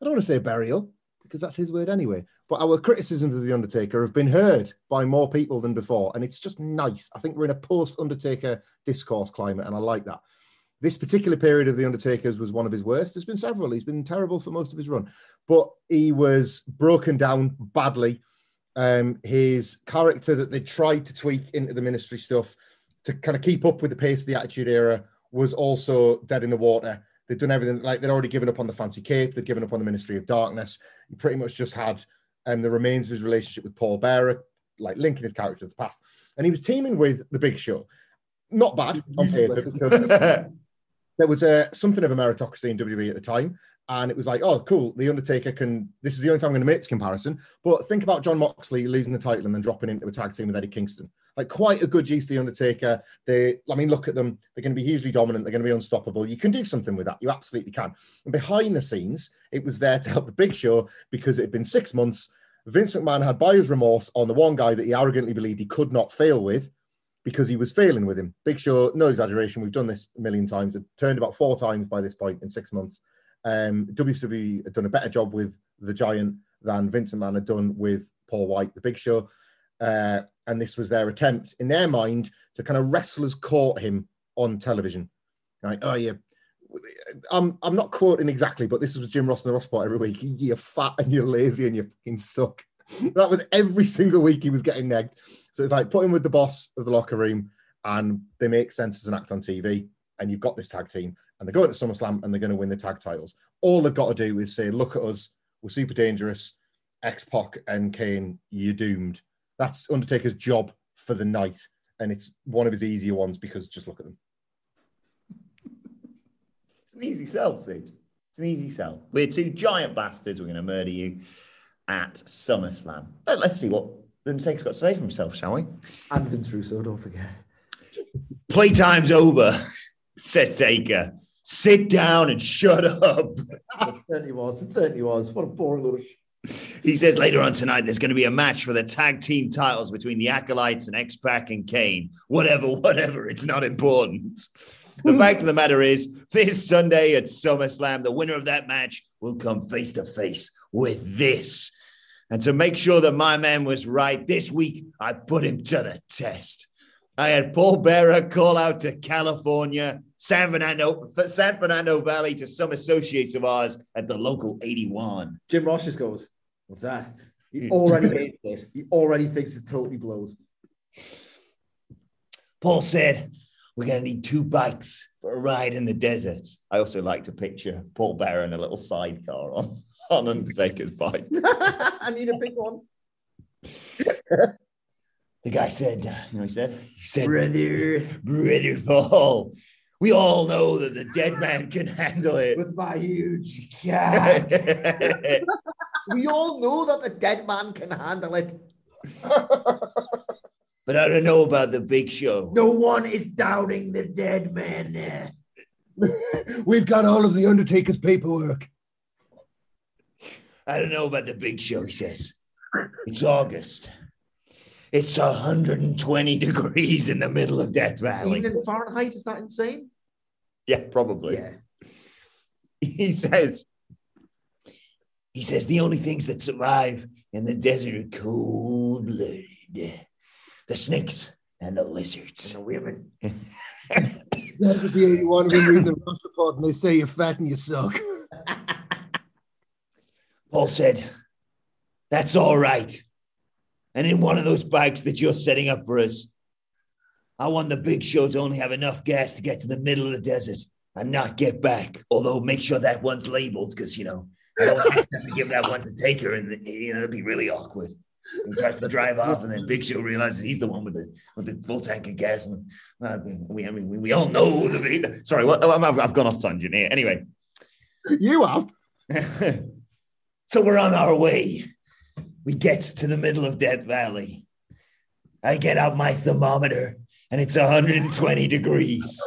I don't want to say burial, because that's his word anyway, but our criticisms of The Undertaker have been heard by more people than before. And it's just nice. I think we're in a post Undertaker discourse climate, and I like that. This particular period of The Undertaker's was one of his worst. There's been several. He's been terrible for most of his run, but he was broken down badly. Um, his character that they tried to tweak into the ministry stuff to kind of keep up with the pace of the Attitude Era was also dead in the water. They'd done everything like they'd already given up on the fancy cape, they'd given up on the Ministry of Darkness. He pretty much just had um, the remains of his relationship with Paul Bearer, like linking his character to the past. And he was teaming with the Big Show. Not bad on paper because there was a something of a meritocracy in WWE at the time. And it was like, oh, cool. The Undertaker can. This is the only time I'm going to make this comparison. But think about Jon Moxley losing the title and then dropping into a tag team with Eddie Kingston. Like quite a good use the Undertaker. They, I mean, look at them. They're going to be hugely dominant. They're going to be unstoppable. You can do something with that. You absolutely can. And behind the scenes, it was there to help the Big Show because it had been six months. Vince McMahon had buyer's remorse on the one guy that he arrogantly believed he could not fail with because he was failing with him. Big Show, no exaggeration. We've done this a million times. It turned about four times by this point in six months. Um, WWE had done a better job with the Giant than Vince McMahon had done with Paul White, the Big Show. Uh, and this was their attempt, in their mind, to kind of wrestlers caught him on television. Like, oh yeah, I'm I'm not quoting exactly, but this was Jim Ross in the Ross Report every week. You're fat and you're lazy and you fucking suck. that was every single week he was getting negged. So it's like put him with the boss of the locker room, and they make sense as an act on TV. and you've got this tag team, and they're going to SummerSlam and they're going to win the tag titles. All they've got to do is say, "Look at us, we're super dangerous." X Pac and Kane, you're doomed. That's Undertaker's job for the night, and it's one of his easier ones because just look at them. It's an easy sell, Sid. It's an easy sell. We're two giant bastards. We're going to murder you at SummerSlam. Let- Let's see what Undertaker's got to say for himself, shall we? And Vince Russo, don't forget. Playtime's over, says Taker. Sit down and shut up. It certainly was. It certainly was. What a boring little. He says later on tonight there's going to be a match for the tag team titles between the Acolytes and X Pac and Kane. Whatever, whatever. It's not important. The hmm. fact of the matter is, this Sunday at SummerSlam, the winner of that match will come face to face with this. And to make sure that my man was right, this week I put him to the test. I had Paul Bearer call out to California, San Fernando, San Fernando Valley to some associates of ours at the local 81. Jim Ross just goes, What's that? He hmm. already hates this. He already thinks it totally blows. Paul said, We're going to need two bikes for a ride in the desert. I also like to picture Paul Bearer in a little sidecar on, on Undertaker's bike. I need a big one. The guy said, You know, what he said, He said, Brother, Brother Paul, we all know that the dead man can handle it. with my huge cat. we all know that the dead man can handle it. but I don't know about the big show. No one is doubting the dead man there. We've got all of the Undertaker's paperwork. I don't know about the big show, he says. It's August. It's 120 degrees in the middle of Death Valley. Even in Fahrenheit, is that insane? Yeah, probably. Yeah. He says, he says the only things that survive in the desert are cold blood, the snakes and the lizards. And the women. That's at the 81 when reading the Ross report and they say you're fat and you suck. Paul said, That's all right. And in one of those bikes that you're setting up for us, I want the big show to only have enough gas to get to the middle of the desert and not get back. Although make sure that one's labeled because, you know, I don't want to give that one to Taker and, you know, it'd be really awkward. He tries to drive off, and then Big Show realizes he's the one with the with the full tank of gas. And uh, we, I mean, we, we all know the. Sorry, what, I've, I've gone off tangent here. Anyway, You have. so we're on our way. We get to the middle of Death Valley. I get out my thermometer and it's 120 degrees.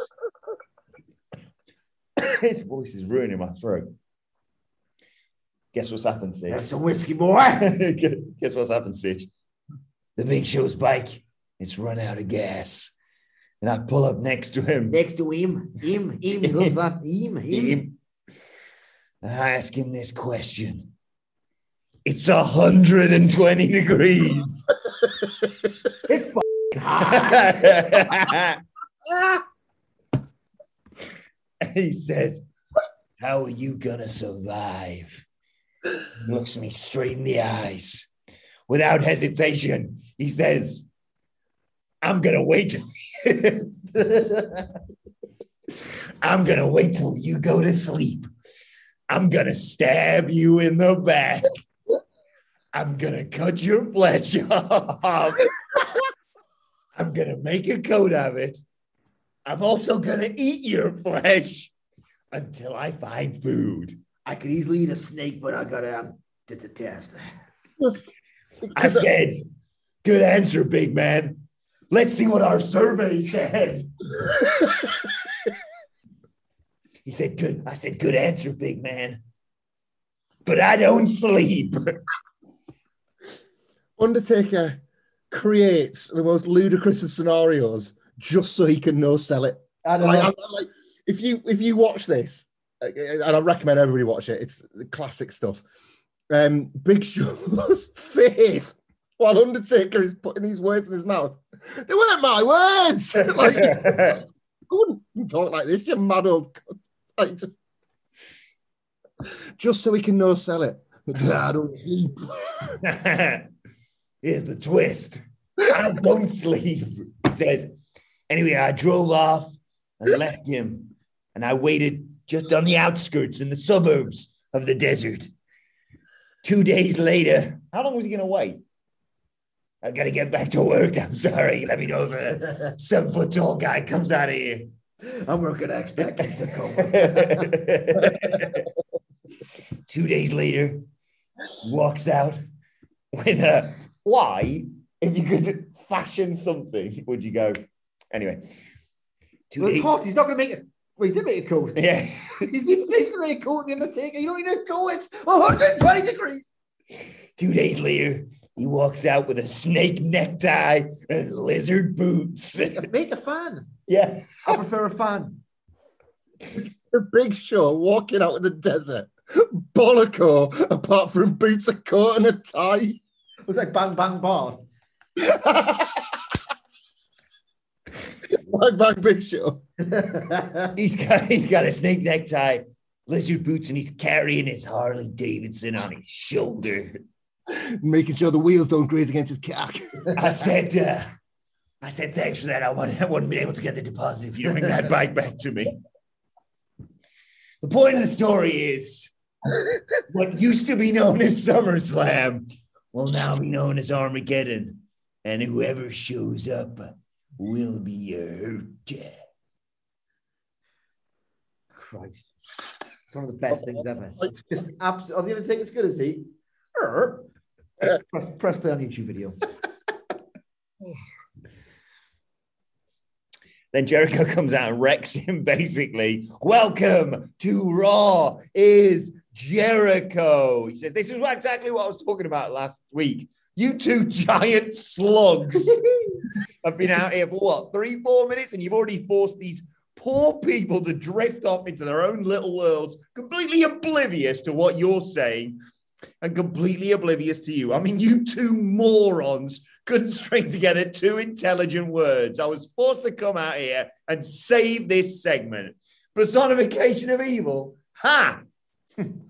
His voice is ruining my throat. Guess what's happened, Sid? That's a whiskey, boy. Guess what's happened, Sid? The Big Show's bike, it's run out of gas. And I pull up next to him. Next to him, him, him, he does that. Him, him. him. And I ask him this question. It's 120 degrees. It's hot. he says, How are you gonna survive? He looks me straight in the eyes. Without hesitation, he says, I'm gonna wait. I'm gonna wait till you go to sleep. I'm gonna stab you in the back. I'm gonna cut your flesh off. I'm gonna make a coat of it. I'm also gonna eat your flesh until I find food. I could easily eat a snake, but I gotta. Um, it's a test. Just, I said, good answer, big man. Let's see what our survey said. he said, good. I said, good answer, big man. But I don't sleep. Undertaker creates the most ludicrous of scenarios just so he can no sell it. I know. Like, I'm- I'm like, if you if you watch this, uh, and I recommend everybody watch it, it's classic stuff. Um, Big Show's face while Undertaker is putting these words in his mouth. They weren't my words. like, I wouldn't talk like this, you mad old. cunt. Like just, just so he can no sell it. I don't sleep. Here's the twist. I don't sleep. He says, anyway, I drove off and left him, and I waited just on the outskirts in the suburbs of the desert. Two days later, how long was he going to wait? I got to get back to work. I'm sorry. Let me know if a seven foot tall guy comes out of here. I'm working gonna expect him to come. Two days later, walks out with a why? If you could fashion something, would you go? Anyway, well, it's hot. He's not gonna make it. Well, he did make a coat. Yeah. he's, he's gonna make a coat. The Undertaker. You don't need a coat. It's 120 degrees. Two days later, he walks out with a snake necktie and lizard boots. Make a fan. yeah. I prefer a fan. The big show walking out in the desert. Bolloco, apart from boots, a coat, and a tie. Looks like Bang Bang Bar. Bang bang big show. He's got he's got a snake necktie, lizard boots, and he's carrying his Harley Davidson on his shoulder. Making sure the wheels don't graze against his cock. I said, uh, I said, thanks for that. I wouldn't, I wouldn't be able to get the deposit if you don't bring that bike back to me. The point of the story is what used to be known as SummerSlam will now be known as Armageddon. And whoever shows up will be hurt. Christ. It's one of the best things ever. It's just absolutely. Are the Undertaker as good as he? Er. press, press play on YouTube video. Then Jericho comes out and wrecks him basically. Welcome to Raw is Jericho. He says, This is exactly what I was talking about last week. You two giant slugs have been out here for what, three, four minutes? And you've already forced these poor people to drift off into their own little worlds, completely oblivious to what you're saying and completely oblivious to you. I mean, you two morons couldn't string together two intelligent words. I was forced to come out here and save this segment. Personification of evil. Ha!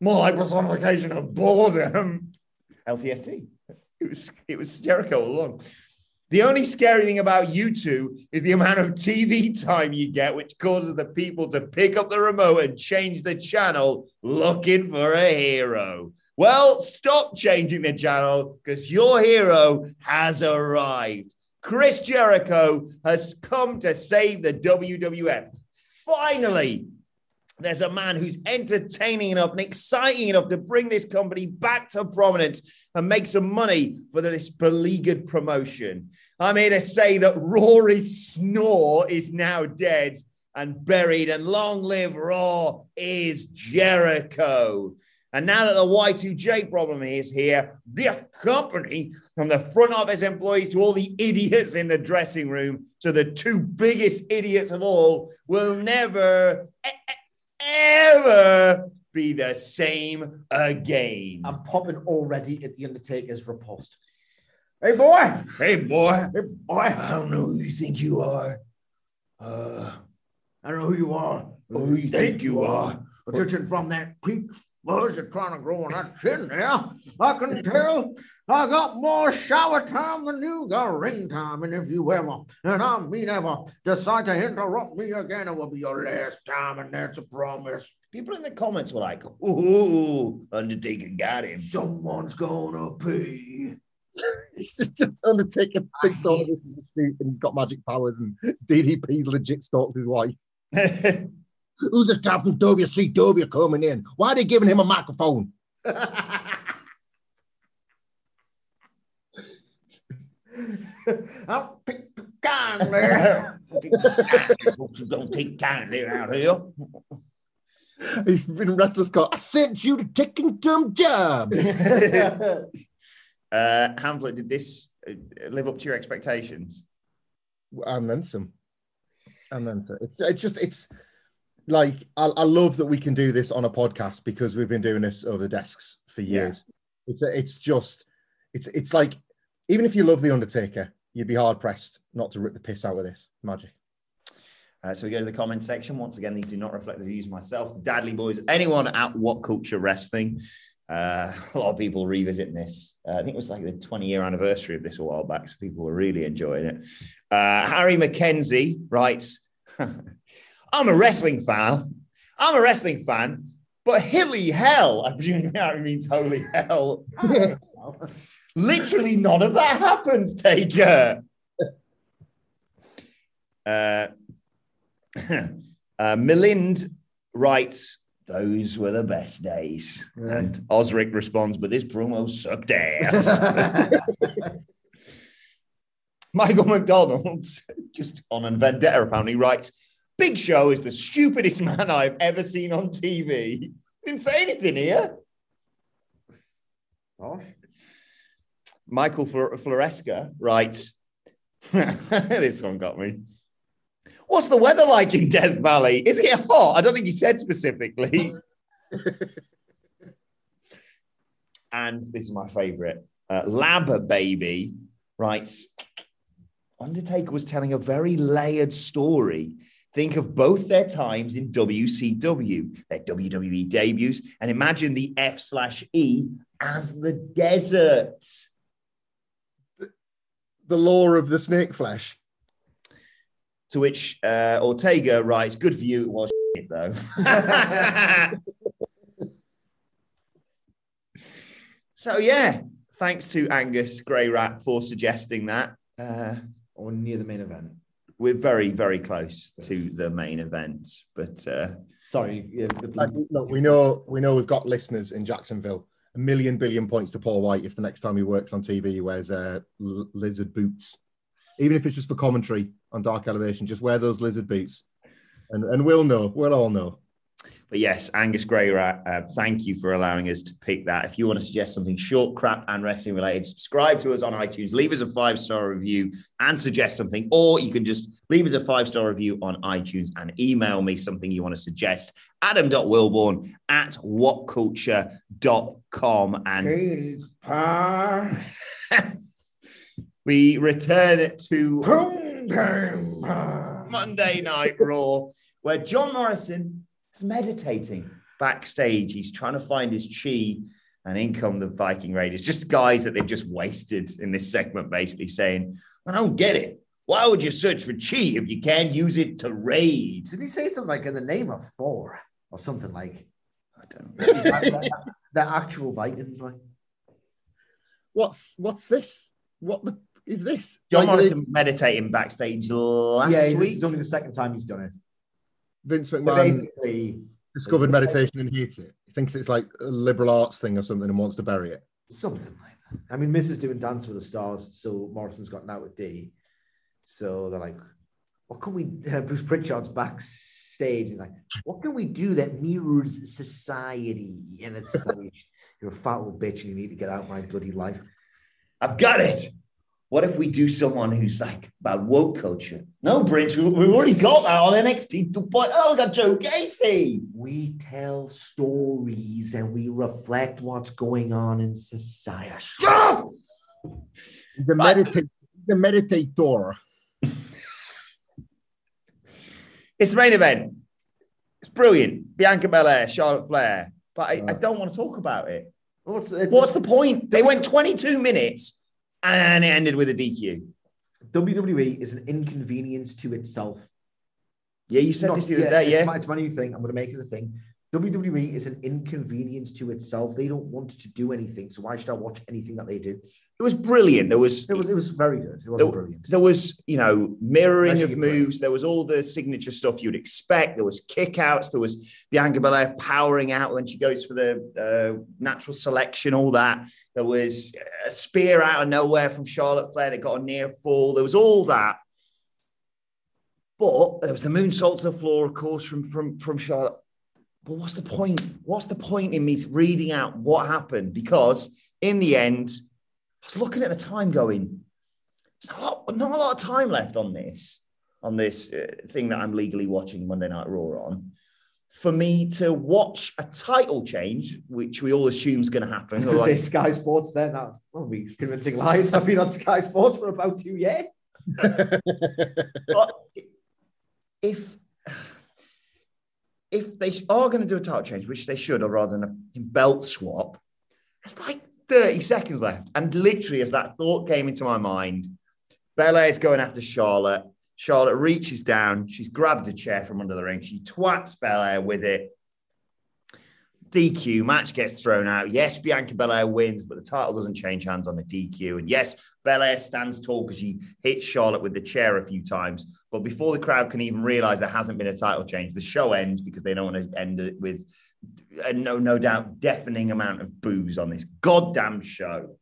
More like personification of boredom. LTST. It was it was Jericho all along. The only scary thing about you two is the amount of TV time you get, which causes the people to pick up the remote and change the channel looking for a hero. Well, stop changing the channel because your hero has arrived. Chris Jericho has come to save the WWF. Finally, there's a man who's entertaining enough and exciting enough to bring this company back to prominence and make some money for this beleaguered promotion. I'm here to say that Rory Snore is now dead and buried, and long live Raw is Jericho. And now that the Y2J problem is here, this company, from the front office employees to all the idiots in the dressing room to the two biggest idiots of all, will never, e- e- ever be the same again. I'm popping already at the Undertaker's riposte. Hey boy, Hey, boy, hey boy. I don't know who you think you are. Uh, I don't know who you are. who you think you are. But judging from that peak buzz you're trying to grow on that chin there, I can tell I got more shower time than you got ring time. And if you ever, and I mean ever, decide to interrupt me again, it will be your last time, and that's a promise. People in the comments were like, ooh, Undertaker got him. Someone's gonna pay. It's just, just Undertaker thinks all of this is a shoot and he's got magic powers and DDP's legit stalked his wife. Who's this guy from WCW coming in? Why are they giving him a microphone? I'll pick kindly. Don't take kindly out here. He's been restless. Got I sent you to taking dumb jobs. uh, Hamflett, did this uh, live up to your expectations? and then some, and then some. It's it's just it's like I, I love that we can do this on a podcast because we've been doing this over the desks for years. It's it's just it's it's like even if you love the Undertaker, you'd be hard pressed not to rip the piss out of this magic. Uh, so we go to the comment section. Once again, these do not reflect the views of myself, the Dudley Boys, anyone at What Culture Wrestling. Uh, a lot of people revisiting this. Uh, I think it was like the 20 year anniversary of this a while back, so people were really enjoying it. Uh, Harry McKenzie writes, I'm a wrestling fan. I'm a wrestling fan, but hilly hell, I presume that means holy hell. Literally none of that happened, Taker. Uh, uh, Milind writes, those were the best days. And Osric responds, but this promo sucked ass. Michael McDonald, just on a vendetta, apparently writes, Big Show is the stupidest man I've ever seen on TV. Didn't say anything here. Gosh. Michael Flor- Floresca writes, this one got me. What's the weather like in Death Valley? Is it hot? I don't think he said specifically. and this is my favorite. Uh, Lab Baby writes, Undertaker was telling a very layered story. Think of both their times in WCW, their WWE debuts, and imagine the F slash E as the desert. The law of the snake flesh. To which uh, Ortega writes, "Good for you, it was shit though." so yeah, thanks to Angus Grey Rat for suggesting that. Uh, Or near the main event. We're very, very close to the main event, but uh, Sorry. Yeah, the Like, look, we know we know we've got listeners in Jacksonville. A million billion points to Paul White if the next time he works on TV he wears uh, l- lizard boots, even if it's just for commentary on Dark Elevation. Just wear those lizard boots, and and we'll know. We'll all know. But yes, Angus Grey uh, thank you for allowing us to pick that. If you want to suggest something short, crap, and wrestling related, subscribe to us on iTunes, leave us a five star review and suggest something, or you can just leave us a five star review on iTunes and email me something you want to suggest. Adam.wilborn at whatculture.com. And we return it to Monday Night Raw, where John Morrison is meditating backstage. He's trying to find his chi, and in come the Viking Raiders, just guys that they've just wasted in this segment, basically saying, I don't get it. Why would you search for chi if you can't use it to raid? Did he say something like in the name of Thor or something like I don't the, the actual Vikings? Like What's what's this? What the, is this? John Like, Morrison was meditating backstage last yeah, this week. is only the second time he's done it. Vince McMahon discovered meditation and hates it. He thinks it's like a liberal arts thing or something and wants to bury it. something like that. I mean, Miz is doing Dance with the Stars, so Morrison's gotten out with D. So they're like, what can we? Uh, Bruce Prichard's backstage. He's like, what can we do that mirrors society? And it's like, you're a fat little bitch and you need to get out of my bloody life. I've got it. What if we do someone who's like about woke culture? No, Prince, we- we've already got that on NXT 2.0. Oh, we got Joe Gacy. We tell stories and we reflect what's going on in society. Shut up! He's a meditate, he's a meditator. It's the main event. It's brilliant. Bianca Belair, Charlotte Flair. But I, I uh. don't want to talk about it. What's, it's, What's the point? They went 22 minutes and it ended with a DQ. WWE is an inconvenience to itself. Yeah, you said Not- this the other yeah, day, It's yeah? my, it's my new thing. I'm going to make it a thing. WWE is an inconvenience to itself. They don't want to do anything, so why should I watch anything that they do? It was brilliant. There was It was it was very good. It was there, brilliant. there was, you know, mirroring of moves. There was all the signature stuff you'd expect. There was kickouts. There was Bianca Belair powering out when she goes for the uh, natural selection. All that. There was a spear out of nowhere from Charlotte Flair that got a near fall. There was all that. But there was the moonsault to the floor, of course, from from from Charlotte. But what's the point? What's the point in me reading out what happened? Because in the end, I was looking at the time going, there's not a lot, not a lot of time left on this, on this uh, thing that I'm legally watching Monday Night Raw on. For me to watch a title change, which we all assume is going to happen. Like- say Sky Sports there. That will be convincing lies. I've been on Sky Sports for about two years. but if if they are going to do a title change, which they should, or rather than a belt swap, it's like 30 seconds left. And literally, as that thought came into my mind, Belair's going after Charlotte. Charlotte reaches down. She's grabbed a chair from under the ring. She twats Belair with it. DQ match gets thrown out. Yes, Bianca Belair wins, but the title doesn't change hands on the DQ. And yes, Belair stands tall because she hit Charlotte with the chair a few times. But before the crowd can even realize there hasn't been a title change, the show ends because they don't want to end it with a no, no doubt deafening amount of booze on this goddamn show.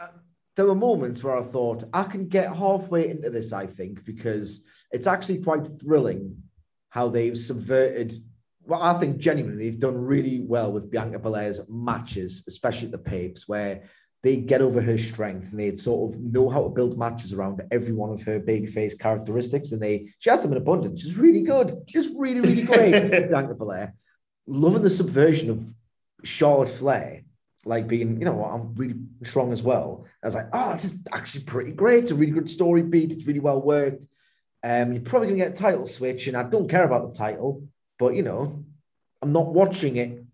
Uh, there were moments where I thought I can get halfway into this, I think, because it's actually quite thrilling how they've subverted. Well, I think genuinely they've done really well with Bianca Belair's matches, especially at the papes, where they get over her strength and they sort of know how to build matches around every one of her babyface characteristics. And they she has them in abundance. She's really good. She's really, really great, Bianca Belair. Loving the subversion of Charlotte Flair like being, you know what, I'm really strong as well. I was like, oh, this is actually pretty great. It's a really good story beat. It's really well worked. Um, you're probably going to get a title switch, and I don't care about the title, but you know, I'm not watching it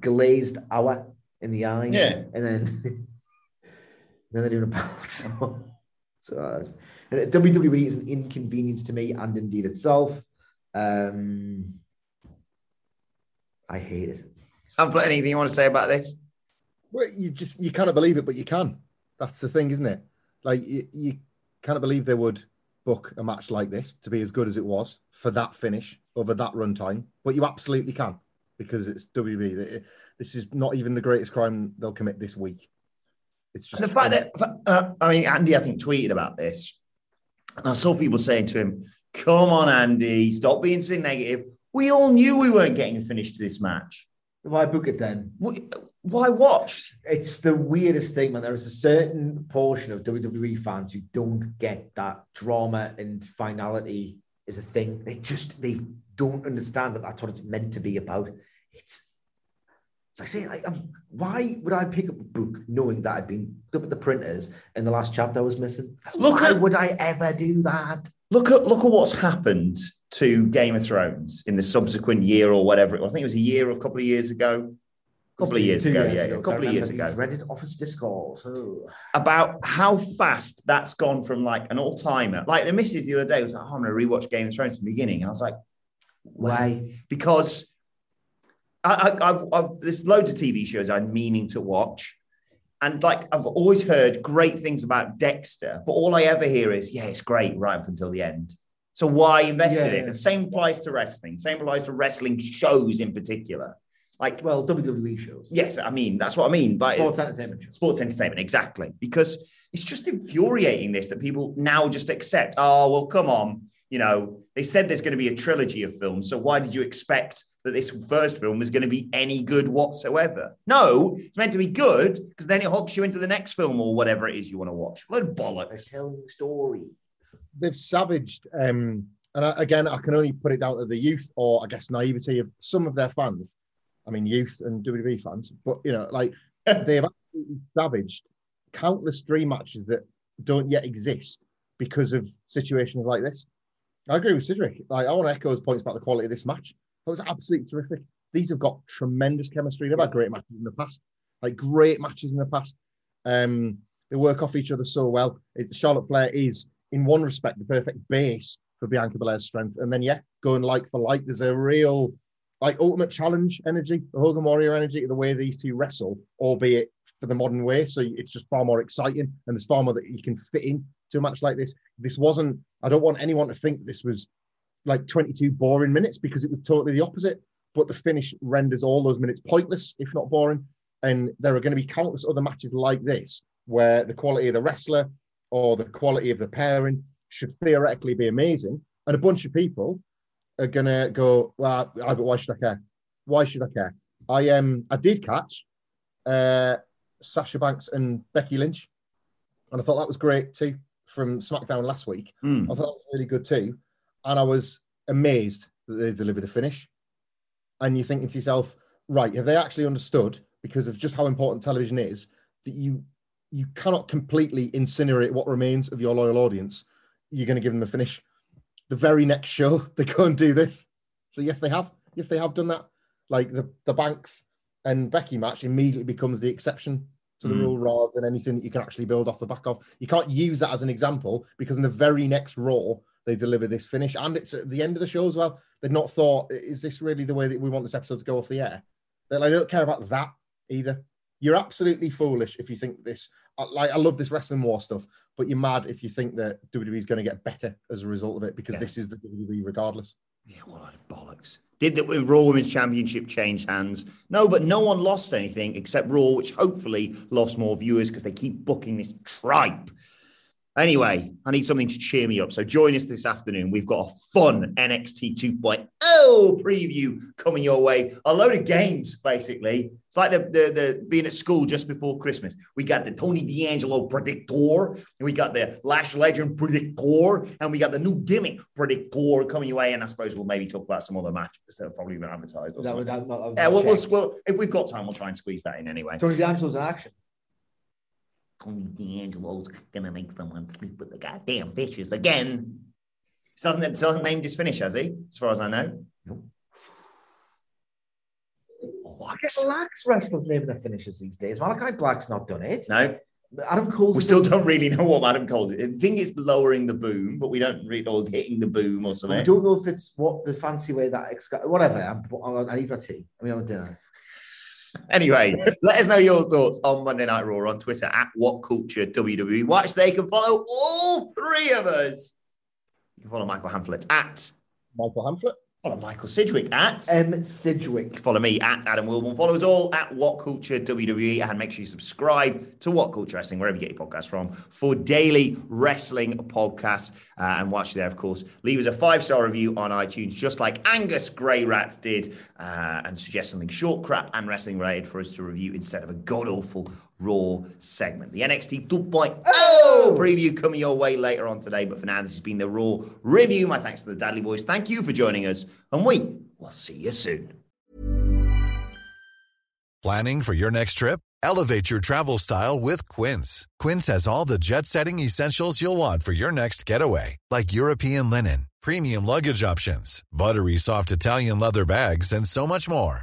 glazed hour in the eye. Yeah. And then, then they're doing a belt. So, so uh, and WWE is an inconvenience to me and indeed itself. Um, I hate it. Haven't anything you want to say about this? Well, you just you cannot believe it, but you can. That's the thing, isn't it? Like you, you cannot believe they would book a match like this to be as good as it was for that finish over that runtime, but you absolutely can because it's WWE. This is not even the greatest crime they'll commit this week. It's just the fact that uh, I mean, Andy, I think tweeted about this, and I saw people saying to him, "Come on, Andy, stop being so negative." We all knew we weren't getting a finish to this match. Why book it then? Why watch? It's the weirdest thing, man. There is a certain portion of WWE fans who don't get that drama and finality is a thing. They just they don't understand that that's what it's meant to be about. It's it's like saying, like, um, why would I pick up a book knowing that I'd been up at the printers and the last chapter was missing? Look why at- would I ever do that? Look at look at what's happened to Game of Thrones in the subsequent year or whatever it was. I think it was a year or a couple of years ago. A couple of years ago, years yeah, ago, a couple of years ago. Reddit office discourse. Oh. about how fast that's gone from like an all timer. Like the missus the other day was like, oh, I'm going to rewatch Game of Thrones from the beginning. And I was like, Why? Because I, I, I've, I've, there's loads of TV shows I'm meaning to watch. And like I've always heard great things about Dexter, but all I ever hear is, yeah, it's great right up until the end. So why invest in Yeah. it? And same applies to wrestling. Same applies to wrestling shows in particular. Like, well, WWE shows. Yes, I mean that's what I mean. But Sports entertainment shows. sports entertainment, exactly. Because it's just infuriating this that people now just accept. Oh well, come on. You know, they said there's going to be a trilogy of films, so why did you expect that this first film was going to be any good whatsoever? No, it's meant to be good because then it hooks you into the next film or whatever it is you want to watch. What a bollocks! They're telling a story. they've savaged um and I, again i can only put it down to the youth or i guess naivety of some of their fans i mean youth and wwe fans but you know like they've absolutely savaged countless dream matches that don't yet exist because of situations like this i agree with cedric like i want to echo his points about the quality of this match. That was absolutely terrific. These have got tremendous chemistry. They've had great matches in the past. Like great matches in the past. Um they work off each other so well. It, charlotte flair is in one respect, the perfect base for Bianca Belair's strength. And then, yeah, going like for like, there's a real, like, ultimate challenge energy, the Hogan Warrior energy, the way these two wrestle, albeit for the modern way. So it's just far more exciting and there's far more that you can fit in to a match like this. This wasn't, I don't want anyone to think this was like 22 boring minutes because it was totally the opposite. But the finish renders all those minutes pointless, if not boring. And there are going to be countless other matches like this where the quality of the wrestler, or the quality of the pairing should theoretically be amazing. And a bunch of people are gonna go, well, but why should I care? Why should I care? I um I did catch uh Sasha Banks and Becky Lynch, and I thought that was great too from SmackDown last week. Mm. I thought that was really good too, and I was amazed that they delivered a finish. And you're thinking to yourself, right, have they actually understood because of just how important television is that you you cannot completely incinerate what remains of your loyal audience. You're going to give them a finish. The very next show, they go and do this. So yes, they have. Yes, they have done that. Like the the Banks and Becky match immediately becomes the exception to the Mm. rule rather than anything that you can actually build off the back of. You can't use that as an example because in the very next Raw, they deliver this finish and it's at the end of the show as well. They've not thought, is this really the way that we want this episode to go off the air? They like, they don't care about that either. You're absolutely foolish if you think this. I- Like I love this wrestling war stuff, but you're mad if you think that WWE is going to get better as a result of it because Yeah. this is the WWE regardless. Yeah, what a load of bollocks. Did the uh, Raw Women's Championship change hands? No, but no one lost anything except Raw, which hopefully lost more viewers because they keep booking this tripe. Anyway, hmm. I need something to cheer me up. So join us this afternoon. We've got a fun NXT 2.0 preview coming your way. A load of games, basically. It's like the, the, the being at school just before Christmas. We got the Tony D'Angelo Predictor, and we got the Lash Legend Predictor, and we got the new gimmick Predictor coming your way. And I suppose we'll maybe talk about some other matches that have probably been advertised. Or That something. would- that- that yeah, well, well, if we've got time, we'll try and squeeze that in anyway. Tony D'Angelo's in action. Tony D'Angelo's gonna make someone sleep with the goddamn fishes again. Doesn't, it, doesn't name just finish, has he? As far as I know. I guess relax wrestlers naming their finishes these days. Malachi Black's not done it. No, Adam Cole's we still don't really know what Adam Cole is. I think it's lowering the boom, but we don't really or hitting the boom or something. I don't know if it's what the fancy way that ex- whatever. I'm, I need my tea. I mean, I'm dinner. Anyway, let us know your thoughts on Monday Night Raw on Twitter at What Culture WWE. Watch, they can follow all three of us. You can follow Michael Hamflett at Michael Hamflett. Follow Michael Sidgwick at M. Sidgwick. Follow me at Adam Wilborn. Follow us all at What Culture WWE and make sure you subscribe to What Culture Wrestling, wherever you get your podcasts from, for daily wrestling podcasts. Uh, and watch there, of course. Leave us a five star review on iTunes, just like Angus Grey Rat did, uh, and suggest something short, crap, and wrestling related for us to review instead of a god awful Raw segment. The NXT 2.0 preview coming your way later on today. But for now, this has been the Raw review. My thanks to the Dudley Boys. Thank you for joining us, and we will see you soon. Planning for your next trip? Elevate your travel style with Quince. Quince has all the jet setting essentials you'll want for your next getaway, like European linen, premium luggage options, buttery soft Italian leather bags, and so much more.